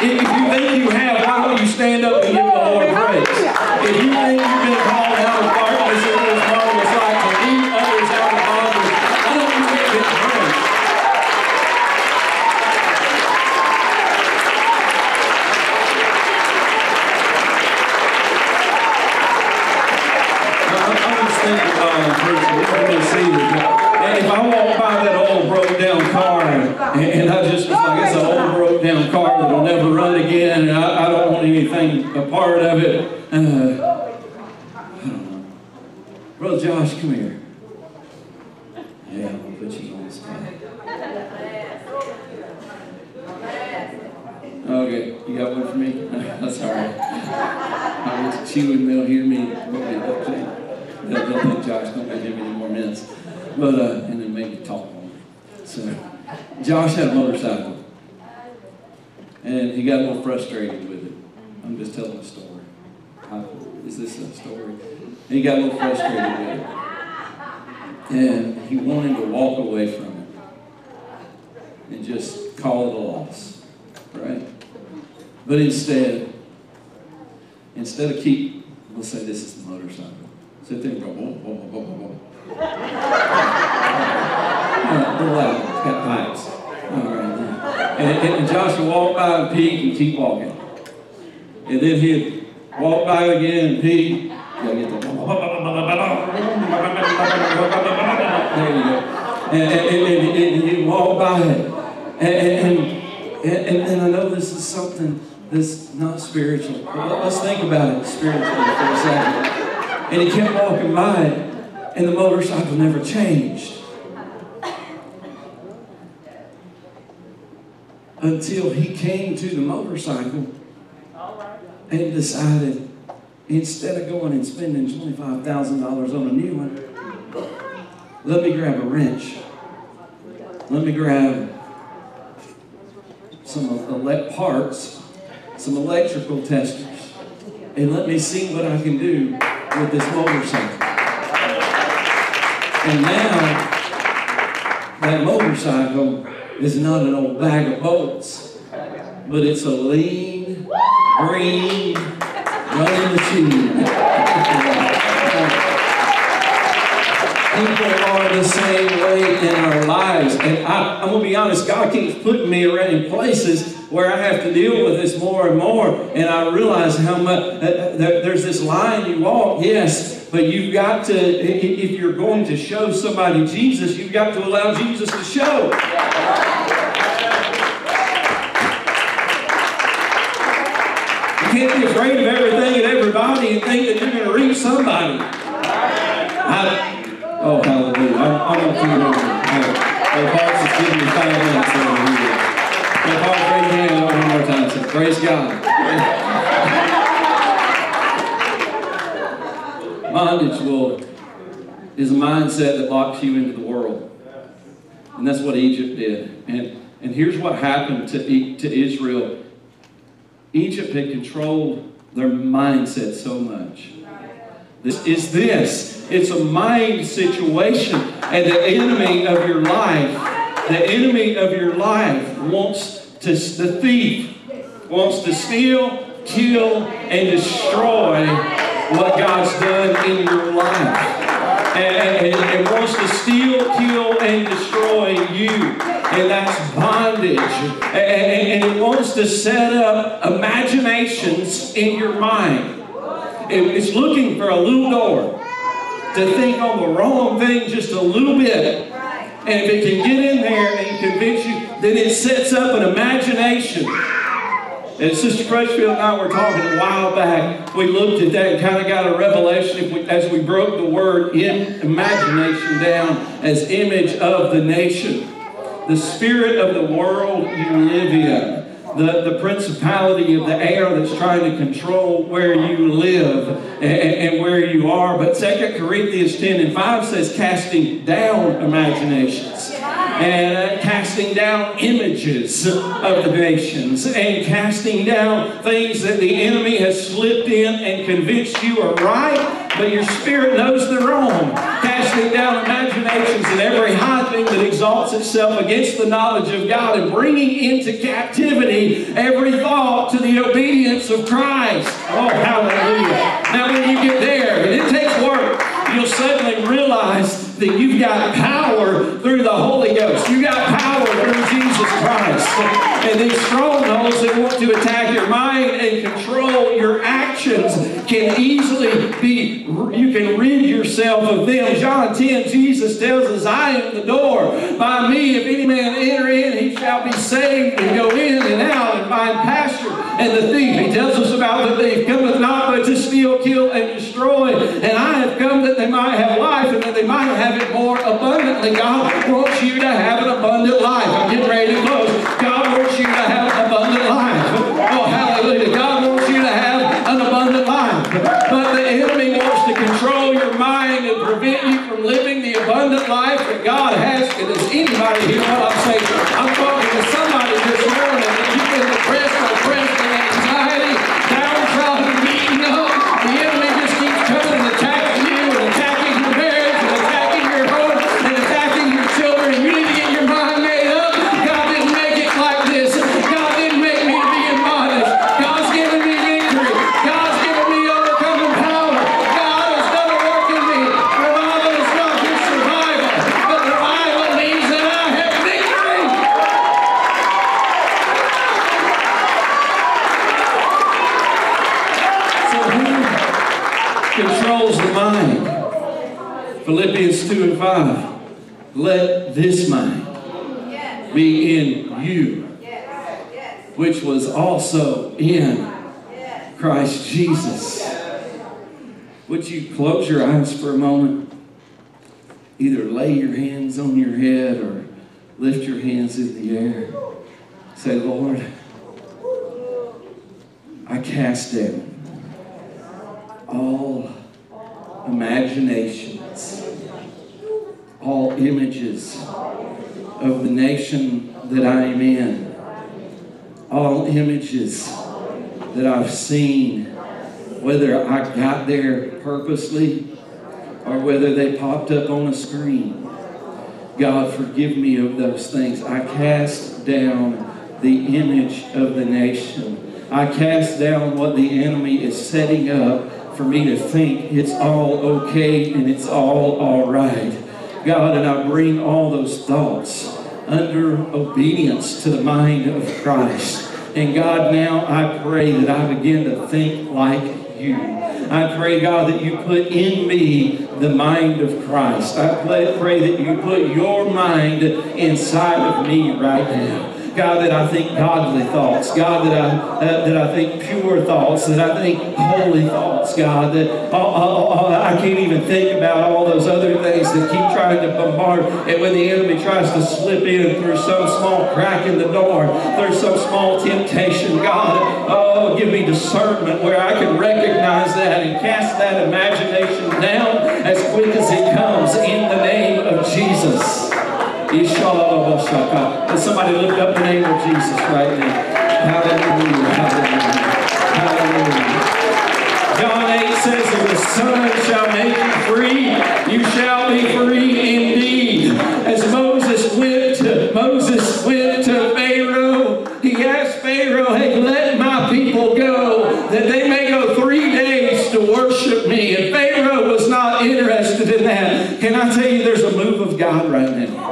If you think you have, why don't you stand up and give the Lord praise? If you think you've been called out of darkness into his marvelous light to lead others out of bondage, why don't you give him praise? I'm just thinking uh, about it, preacher. Let me see this. And if I walk by that old broke down car and, and I just was like, it's an old broke down car that'll never run again and I, I don't want anything a part of it. Uh, I don't know. Brother Josh, come here. Yeah, I'm gonna put you on the spot. Okay, you got one for me? That's all right. I will chew and they'll hear me. They'll, think Josh don't give him any more minutes. But, uh, and then maybe talk more. So, Josh had a motorcycle. And he got a little frustrated. I'm just telling a story. How, is this a story? And he got a little frustrated with it. And he wanted to walk away from it and just call it a loss, right? But instead, instead of keep, we'll say this is the motorcycle. Sit there and go, whoa, whoa, whoa, whoa, whoa. Uh, it's got pipes. All right. And, and, and Josh would walk by and peek and keep walking. And then he'd walk by again and. You gotta get the there you go. And, and, and, and, he'd walk by it. And, and, and, and, I know this is something that's not spiritual. But let- let's think about it spiritually for a second. And he kept walking by it, and the motorcycle never changed. Until he came to the motorcycle and decided instead of going and spending $25,000 on a new one, let me grab a wrench. Let me grab some elect parts, some electrical testers, and let me see what I can do with this motorcycle. And now, that motorcycle is not an old bag of bolts, but it's a lean, green, running machine. People are the same way in our lives. And I, I'm going to be honest, God keeps putting me around in places where I have to deal with this more and more. And I realize how much, uh, uh, there's this line you walk, yes, but you've got to, if you're going to show somebody Jesus, you've got to allow Jesus to show. Can't be afraid of everything and everybody and think that you're going to reach somebody. I- oh, hallelujah. Going to keep over. Hey, Paul's just giving me five minutes over here. Hey, Paul, raise your hand one more time. Say, praise God. Bondage will is a mindset that locks you into the world. And that's what Egypt did. And, and here's what happened to, to Israel Egypt had controlled their mindset so much. This is this. It's a mind situation. And the enemy of your life, the enemy of your life wants to, the thief wants to steal, kill, and destroy what God's done in your life. And, and, and wants to steal, kill, and destroy you. And that's bondage. And, it wants to set up imaginations in your mind. It- It's looking for a little door to think on the wrong thing just a little bit. And if it can get in there and convince you, then it sets up an imagination. And Sister Crutchfield and I were talking a while back. We looked at that and kind of got a revelation we, as we broke the word in imagination down as image of the nation. The spirit of the world you live in. The, the principality of the air that's trying to control where you live and, and where you are. But 2 Corinthians 10 and 5 says, casting down imaginations and uh, casting down images of the nations and casting down things that the enemy has slipped in and convinced you are right, but your spirit knows they're wrong. Casting down imaginations and every high thing that exalts itself against the knowledge of God and bringing into captivity every thought to the obedience of Christ. Oh, hallelujah. Now, when you get there, and it takes work, you'll suddenly realize that you've got power through the Holy Ghost. You've got power Christ. And these strongholds that want to attack your mind and control your actions can easily be, you can rid yourself of them. John 10, Jesus tells us, I am the door. By me, if any man enter in, he shall be saved and go in and out and find pasture. And the thief, he tells us about the thief, cometh not but to steal, kill, and destroy. And I have more abundantly. God wants you to have an abundant life. I'm getting ready to close. God wants you to have an abundant life. Oh, hallelujah. God wants you to have an abundant life. But the enemy wants to control your mind and prevent you from living the abundant life that God has. Does anybody hear what I'm saying? I'm Let this mind be in you, which was also in Christ Jesus. Would you close your eyes for a moment? Either lay your hands on your head or lift your hands in the air. Say, Lord, I cast down all imaginations, all images of the nation that I am in, all images that I've seen, whether I got there purposely or whether they popped up on a screen. God, forgive me of those things. I cast down the image of the nation. I cast down what the enemy is setting up for me to think it's all okay and it's all all right. God, and I bring all those thoughts under obedience to the mind of Christ. And God, now I pray that I begin to think like you. I pray, God, that you put in me the mind of Christ. I pray, that you put your mind inside of me right now. God, that I think godly thoughts. God, that I uh, that I think pure thoughts. That I think holy thoughts. God, that I can't even think about all those other things that keep trying to bombard. And when the enemy tries to slip in through some small crack in the door, through some small temptation, God, oh, give me discernment where I can recognize that and cast that imagination down as quick as it comes in the name of Jesus. Let somebody lift up the name of Jesus right now. Hallelujah. Hallelujah. Hallelujah. John 8 says, If the Son shall make you free, you shall be free indeed. As Moses went to Moses went to Pharaoh, he asked Pharaoh, Hey, let my people go, that they may go three days to worship me. And Pharaoh was not interested in that. Can I tell you there's a move of God right now?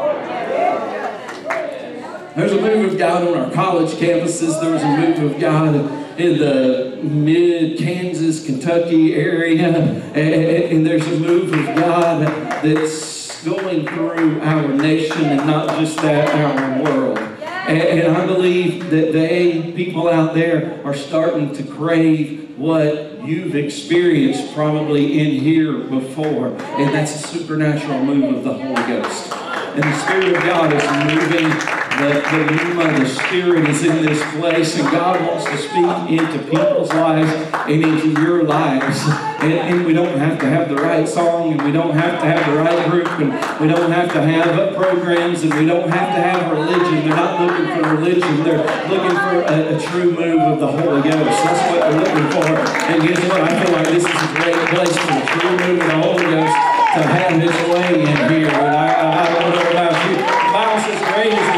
There's a move of God on our college campuses. There was a move of God in the mid Kansas, Kentucky area. And, there's a move of God that's going through our nation and not just that, our world. And, and I believe that they, people out there, are starting to crave what you've experienced probably in here before. And that's a supernatural move of the Holy Ghost. And the Spirit of God is moving. The, the pneuma, the Spirit is in this place, and God wants to speak into people's lives and into your lives. And, and we don't have to have the right song, and we don't have to have the right group, and we don't have to have programs, and we don't have to have religion. They're not looking for religion, they're looking for a, a true move of the Holy Ghost. That's what they're looking for. And guess what? I feel like this is a great place for the true move of the Holy Ghost to have its way in here. And I, I, I don't know about you. The Bible says, Great is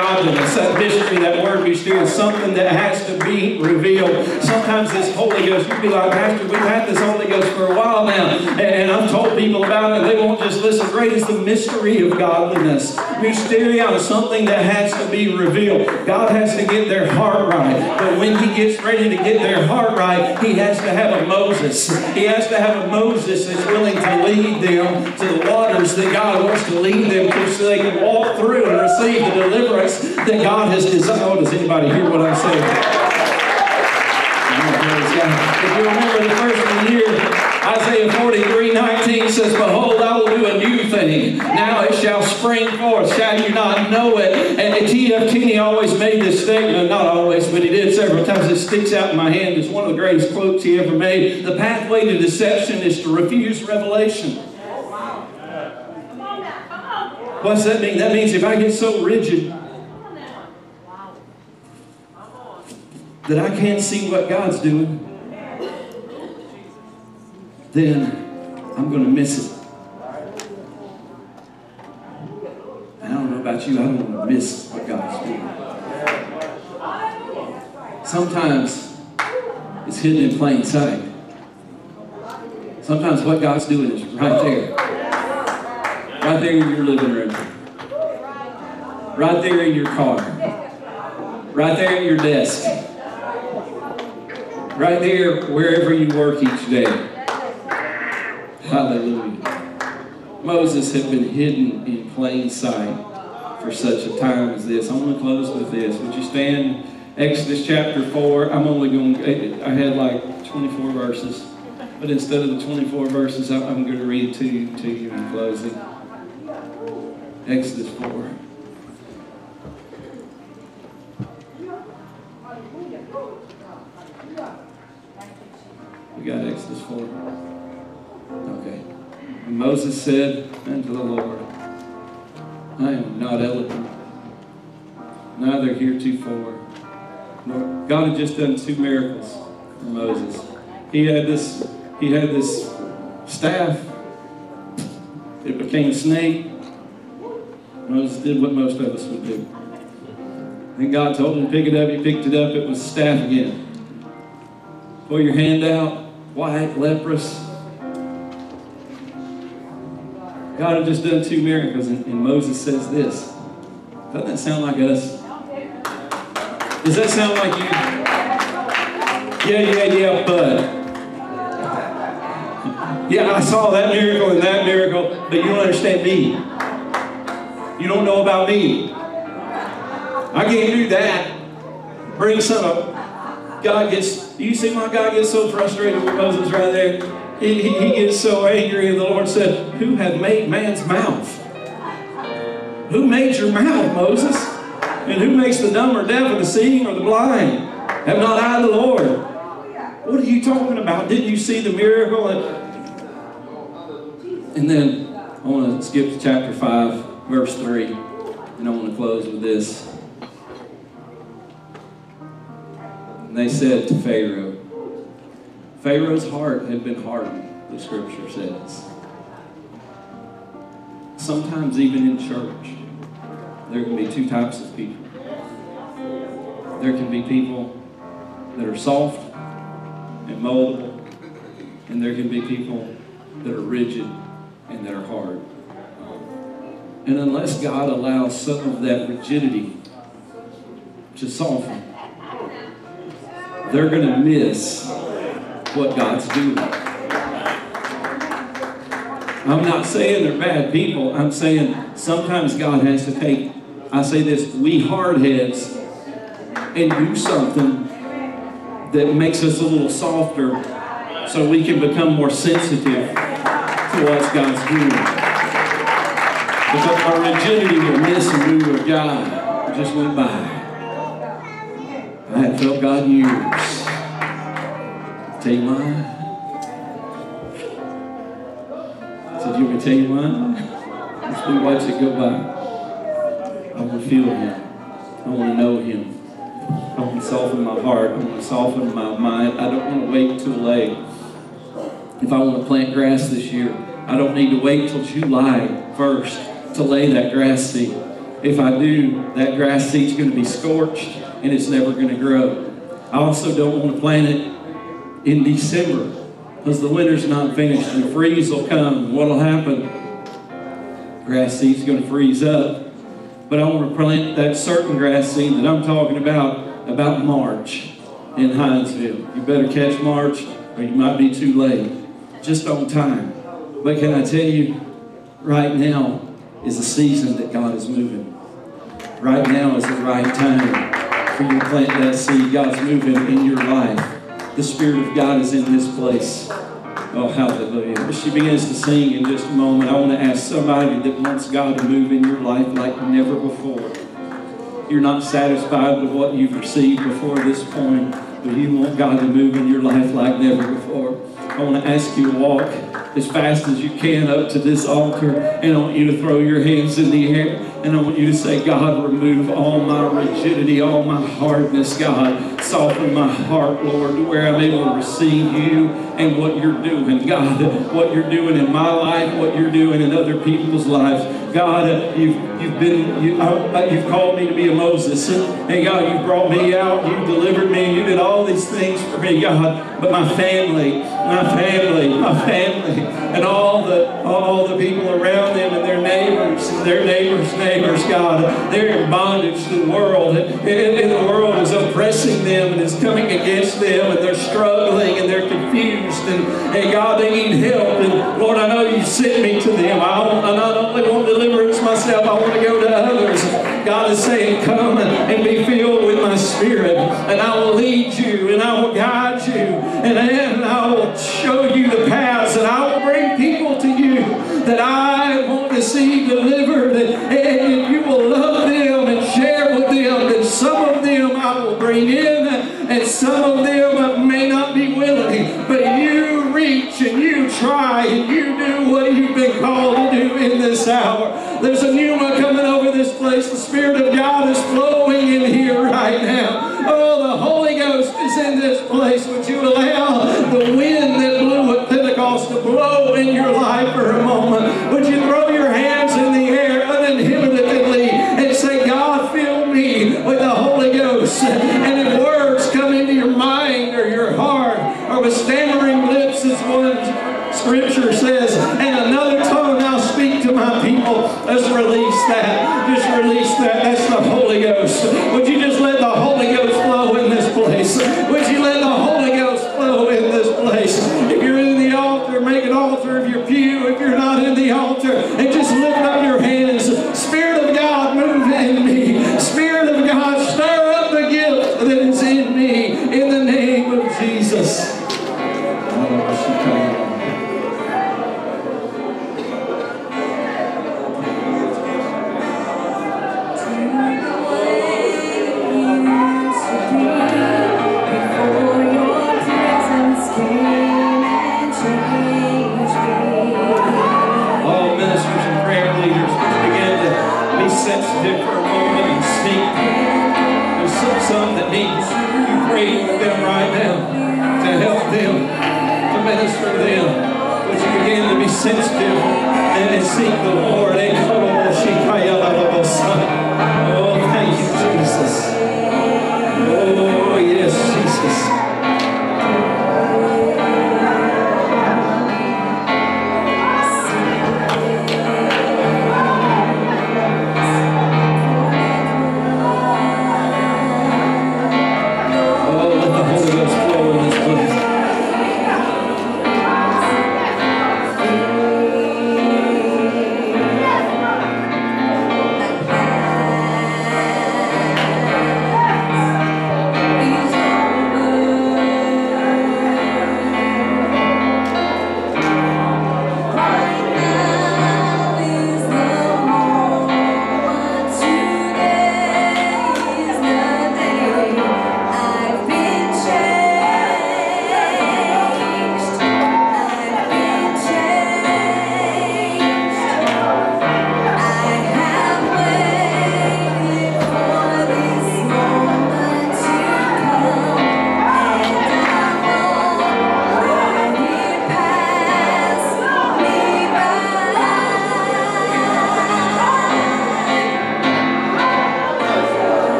the of godliness. That mystery, that word is something that has to be revealed. Sometimes this Holy Ghost, you'd be like, Pastor, we've had this Holy Ghost for a while now. And, and I've told people about it. They won't just listen. Great is the mystery of godliness. Mysterion is something that has to be revealed. God has to get their heart right. But when He gets ready to get their heart right, He has to have a Moses. He has to have a Moses that's willing to lead them to the waters that God wants to lead them to so they can walk through and receive the deliverance that God has designed. Oh, does anybody hear what I'm saying? If you remember the first of the year, Isaiah 43, 19 says, Behold, I will do a new thing. Now it shall spring forth. Shall you not know it? And T.F. Tenney always made this statement, not always, but he did several times. It sticks out in my hand. It's one of the greatest quotes he ever made. The pathway to deception is to refuse revelation. Come on now. What's that mean? That means if I get so rigid that I can't see what God's doing, then I'm going to miss it. I don't know about you, I don't want to miss what God's doing. Sometimes it's hidden in plain sight. Sometimes what God's doing is right there. Right there in your living room. Right there in your car. Right there at your desk. Right there wherever you work each day. Hallelujah. Moses had been hidden in plain sight for such a time as this. I want to close with this. Would you stand? Exodus chapter 4. I'm only going, I had like 24 verses. But instead of the 24 verses, I'm I'm going to read two to you in closing. Exodus 4. We got Exodus 4. Okay. And Moses said unto the Lord, I am not eloquent, neither heretofore. God had just done two miracles for Moses. He had this, he had this staff. It became a snake. Moses did what most of us would do. Then God told him to pick it up. He picked it up. It was staff again. Pull your hand out, white, leprous. God had just done two miracles, and, and Moses says this. Doesn't that sound like us? Does that sound like you? Yeah, yeah, yeah, but. Yeah, I saw that miracle and that miracle, but you don't understand me. You don't know about me. I can't do that. Bring some up. God gets, do you see why God gets so frustrated with Moses right there? He, he, he gets so angry, and the Lord said, Who hath made man's mouth? Who made your mouth, Moses? And who makes the dumb or deaf or the seeing or the blind? Have not I the Lord? What are you talking about? Didn't you see the miracle? And then I want to skip to chapter 5, verse 3, and I want to close with this. And they said to Pharaoh, Pharaoh's heart had been hardened, the scripture says. Sometimes, even in church, there can be two types of people. There can be people that are soft and moldable, and there can be people that are rigid and that are hard. And unless God allows some of that rigidity to soften, they're going to miss what God's doing. I'm not saying they're bad people. I'm saying sometimes God has to take, I say this, we hardheads, and do something that makes us a little softer so we can become more sensitive to what God's doing. Because our rigidity will miss a move of God. Just went by. I felt God years. Tell you why? Said, you can tell you why? Let's we watch it go by. I want to feel Him. I want to know Him. I want to soften my heart. I want to soften my mind. I don't want to wait too late. If I want to plant grass this year, I don't need to wait till July 1st to lay that grass seed. If I do, that grass seed's going to be scorched and it's never going to grow. I also don't want to plant it in December because the winter's not finished and the freeze will come. What'll happen? Grass seed's going to freeze up. But I want to plant that certain grass seed that I'm talking about about March in Hinesville. You better catch March or you might be too late. Just on time. But can I tell you, right now is the season that God is moving. Right now is the right time for you plant that seed. God's moving in your life. The Spirit of God is in this place. Oh, hallelujah. As she begins to sing in just a moment, I want to ask somebody that wants God to move in your life like never before. You're not satisfied with what you've received before this point, but you want God to move in your life like never before. I want to ask you to walk as fast as you can up to this altar. And I want you to throw your hands in the air. And I want you to say, God, remove all my rigidity, all my hardness, God. Soften my heart, Lord, to where I'm able to receive you and what you're doing. God, what you're doing in my life, what you're doing in other people's lives. God, you've, you've been, you, you've called me to be a Moses. And God, You've brought me out, You've delivered me, you did all these things for me, God. But my family, my family, my family, and all the, all the people around them and their neighbors, and their neighbors' neighbors, God, they're in bondage to the world. And, and the world is oppressing them and is coming against them, and they're struggling and they're confused. And, and God, they need help. And Lord, I know you sent me to them. I, don't, I not only want deliverance myself, I want to go to others. God is saying, Come and be filled with my spirit, and I will lead you, and I will guide you, and then I will show you the paths, There's a pneuma coming over this place. The Spirit of God is flowing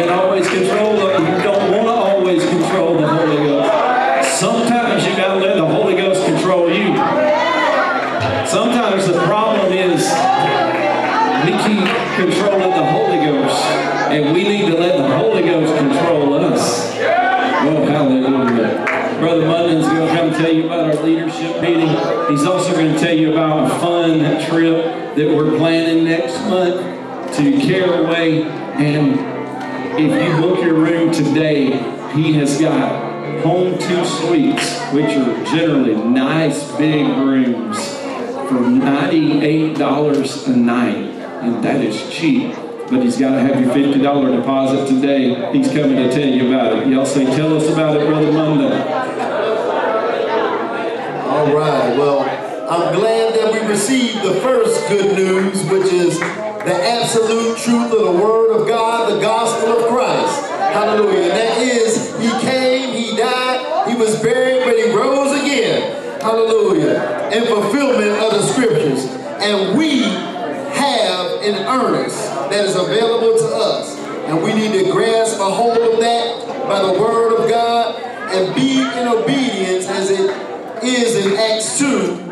Can't always control the, you don't want to always control the Holy Ghost. Sometimes you got to let the Holy Ghost control you. Sometimes the problem is we keep controlling the Holy Ghost, and we need to let the Holy Ghost control us. Oh, hallelujah. Brother Munden's going to come tell you about our leadership meeting. He's also going to tell you about a fun trip that we're planning next month to Caraway. And if you book your room today, he has got Home2 Suites, which are generally nice big rooms for $98 a night. And that is cheap. But he's got to have your $50 deposit today. He's coming to tell you about it. Y'all say, tell us about it, Brother Mundo. All right, well, I'm glad that we received the first good news, which is the absolute truth of the Word of God, the gospel of Christ. Hallelujah. And that is, He came, He died, He was buried, but He rose again. Hallelujah. In fulfillment of the scriptures. And we have an earnest that is available to us. And we need to grasp a hold of that by the Word of God and be in obedience as it is in Acts 2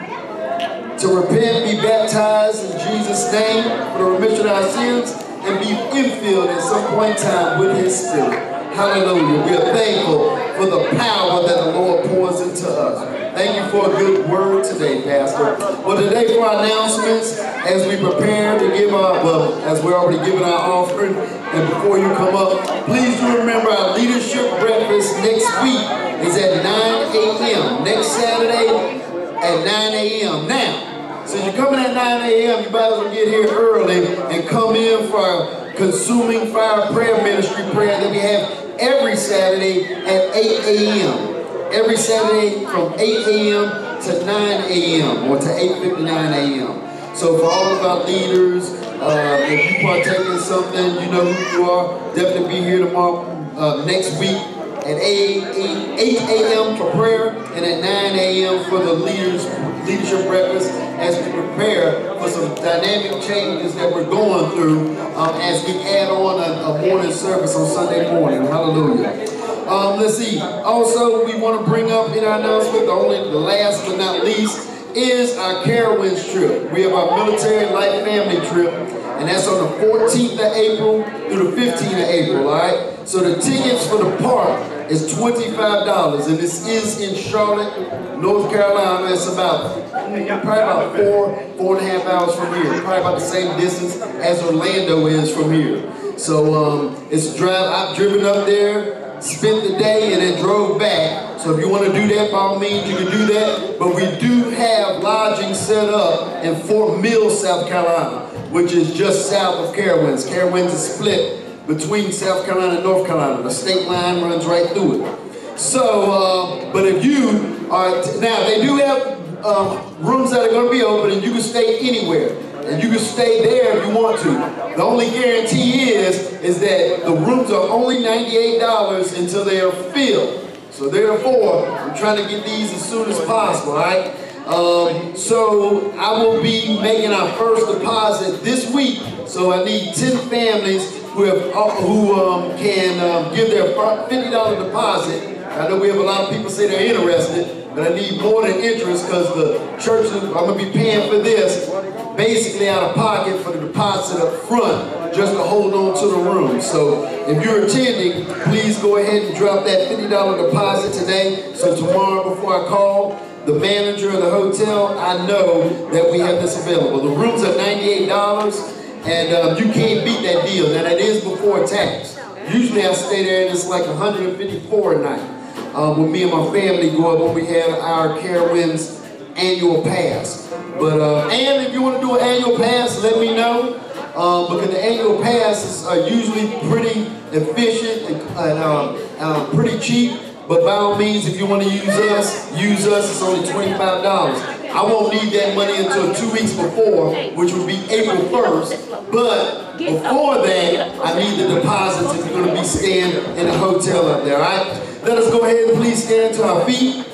to repent, be baptized in Jesus' name for the remission of our sins, and be infilled at some point in time with His Spirit. Hallelujah. We are thankful for the power that the Lord pours into us. Thank you for a good word today, Pastor. Well, today for our announcements, as we prepare to give our, well, as we're already giving our offering, and before you come up, please do remember our leadership breakfast next week is at 9 a.m. Next Saturday at 9 a.m. Now, since you're coming at 9 a.m., you might as well get here early and come in for consuming fire prayer ministry prayer that we have every Saturday at 8 a.m. Every Saturday from 8 a.m. to 9 a.m. or to 8.59 a.m. So for all of our leaders, uh, if you partake in something, you know who you are, definitely be here tomorrow, uh, next week at 8, 8, 8 a.m. for prayer and at 9 a.m. for the leaders leadership breakfast as we prepare for some dynamic changes that we're going through um, as we add on a, a morning service on Sunday morning. Hallelujah. Um, let's see. Also, we want to bring up in our announcement, the only the last but not least, is our Carowinds trip. We have our military life family trip, and that's on the 14th of April through the 15th of April, all right? So the tickets for the park is $25, and this is in Charlotte, North Carolina. It's about, probably about four, four and a half hours from here. Probably about the same distance as Orlando is from here. So um, it's a drive, I've driven up there, spent the day, and then drove back. So if you want to do that, by all means, you can do that. But we do have lodging set up in Fort Mill, South Carolina, which is just south of Carowinds. Carowinds is split between South Carolina and North Carolina. The state line runs right through it. So, uh, but if you are, now they do have um, rooms that are going to be open and you can stay anywhere. And you can stay there if you want to. The only guarantee is, is that the rooms are only $98 until they are filled. So therefore, I'm trying to get these as soon as possible, all right? Um, so I will be making our first deposit this week. So I need 10 families who have uh, who um, can um, give their fifty dollar deposit. I know we have a lot of people say they're interested, but I need more than interest because the church I'm gonna be paying for this basically out of pocket for the deposit up front just to hold on to the room. So if you're attending, please go ahead and drop that $50 deposit today. So tomorrow before I call the manager of the hotel, I know that we have this available. The rooms are $98 and um, you can't beat that deal. Now that is before tax. Usually I stay there and it's like 154 a night. Um, when me and my family go up when we have our Carowinds annual pass. But uh, and if you want to do an annual pass, let me know. Um, because the annual passes are usually pretty efficient and, and um, uh, pretty cheap. But by all means, if you want to use us, use us. It's only $25. I won't need that money until two weeks before, which would be April 1st. But before that, I need the deposits if you're going to be staying in a hotel up there, all right? Let us go ahead and please stand to our feet.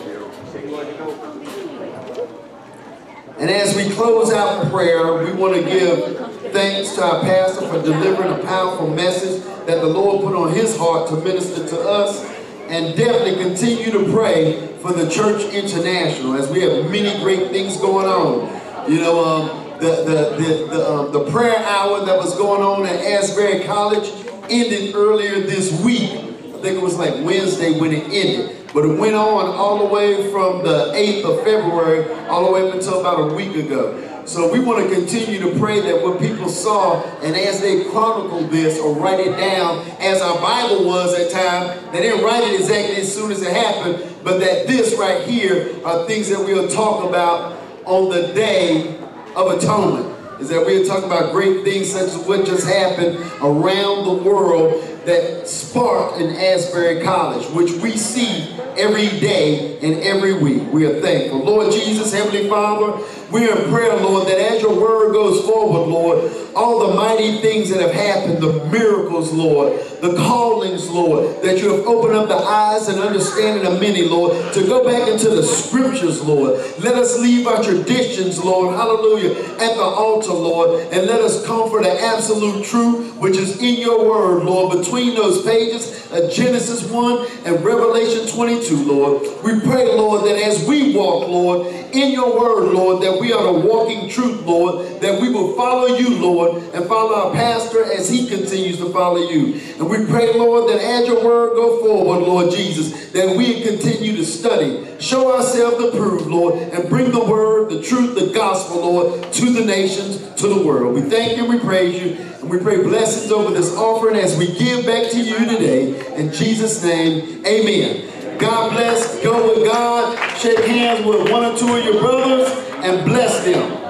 And as we close out prayer, we want to give thanks to our pastor for delivering a powerful message that the Lord put on his heart to minister to us. And definitely continue to pray for the Church International as we have many great things going on. You know, um, the, the, the, the, um, the prayer hour that was going on at Asbury College ended earlier this week. I think it was like Wednesday when it ended. But it went on all the way from the 8th of February all the way up until about a week ago. So we want to continue to pray that what people saw and as they chronicle this or write it down as our Bible was at time, they didn't write it exactly as soon as it happened, but that this right here are things that we'll talk about on the day of atonement. Is that we're talking about great things such as what just happened around the world that sparked in Asbury College, which we see every day and every week. We are thankful. Lord Jesus, Heavenly Father, we are in prayer, Lord, that as your word goes forward, Lord, all the mighty things that have happened, the miracles, Lord, the callings, Lord, that you have opened up the eyes and understanding of many, Lord, to go back into the scriptures, Lord. Let us leave our traditions, Lord, hallelujah, at the altar, Lord, and let us come for the absolute truth, which is in your word, Lord, between those pages of Genesis 1 and Revelation 22, Lord. We pray, Lord, that as we walk, Lord, in your word, Lord, that we are the walking truth, Lord, that we will follow you, Lord, and follow our pastor as he continues to follow you. And we pray, Lord, that as your word go forward, Lord Jesus, that we continue to study, show ourselves approved, Lord, and bring the word, the truth, the gospel, Lord, to the nations, to the world. We thank you, we praise you, and we pray blessings over this offering as we give back to you today. In Jesus' name, amen. God bless. Go with God. Shake hands with one or two of your brothers and bless them.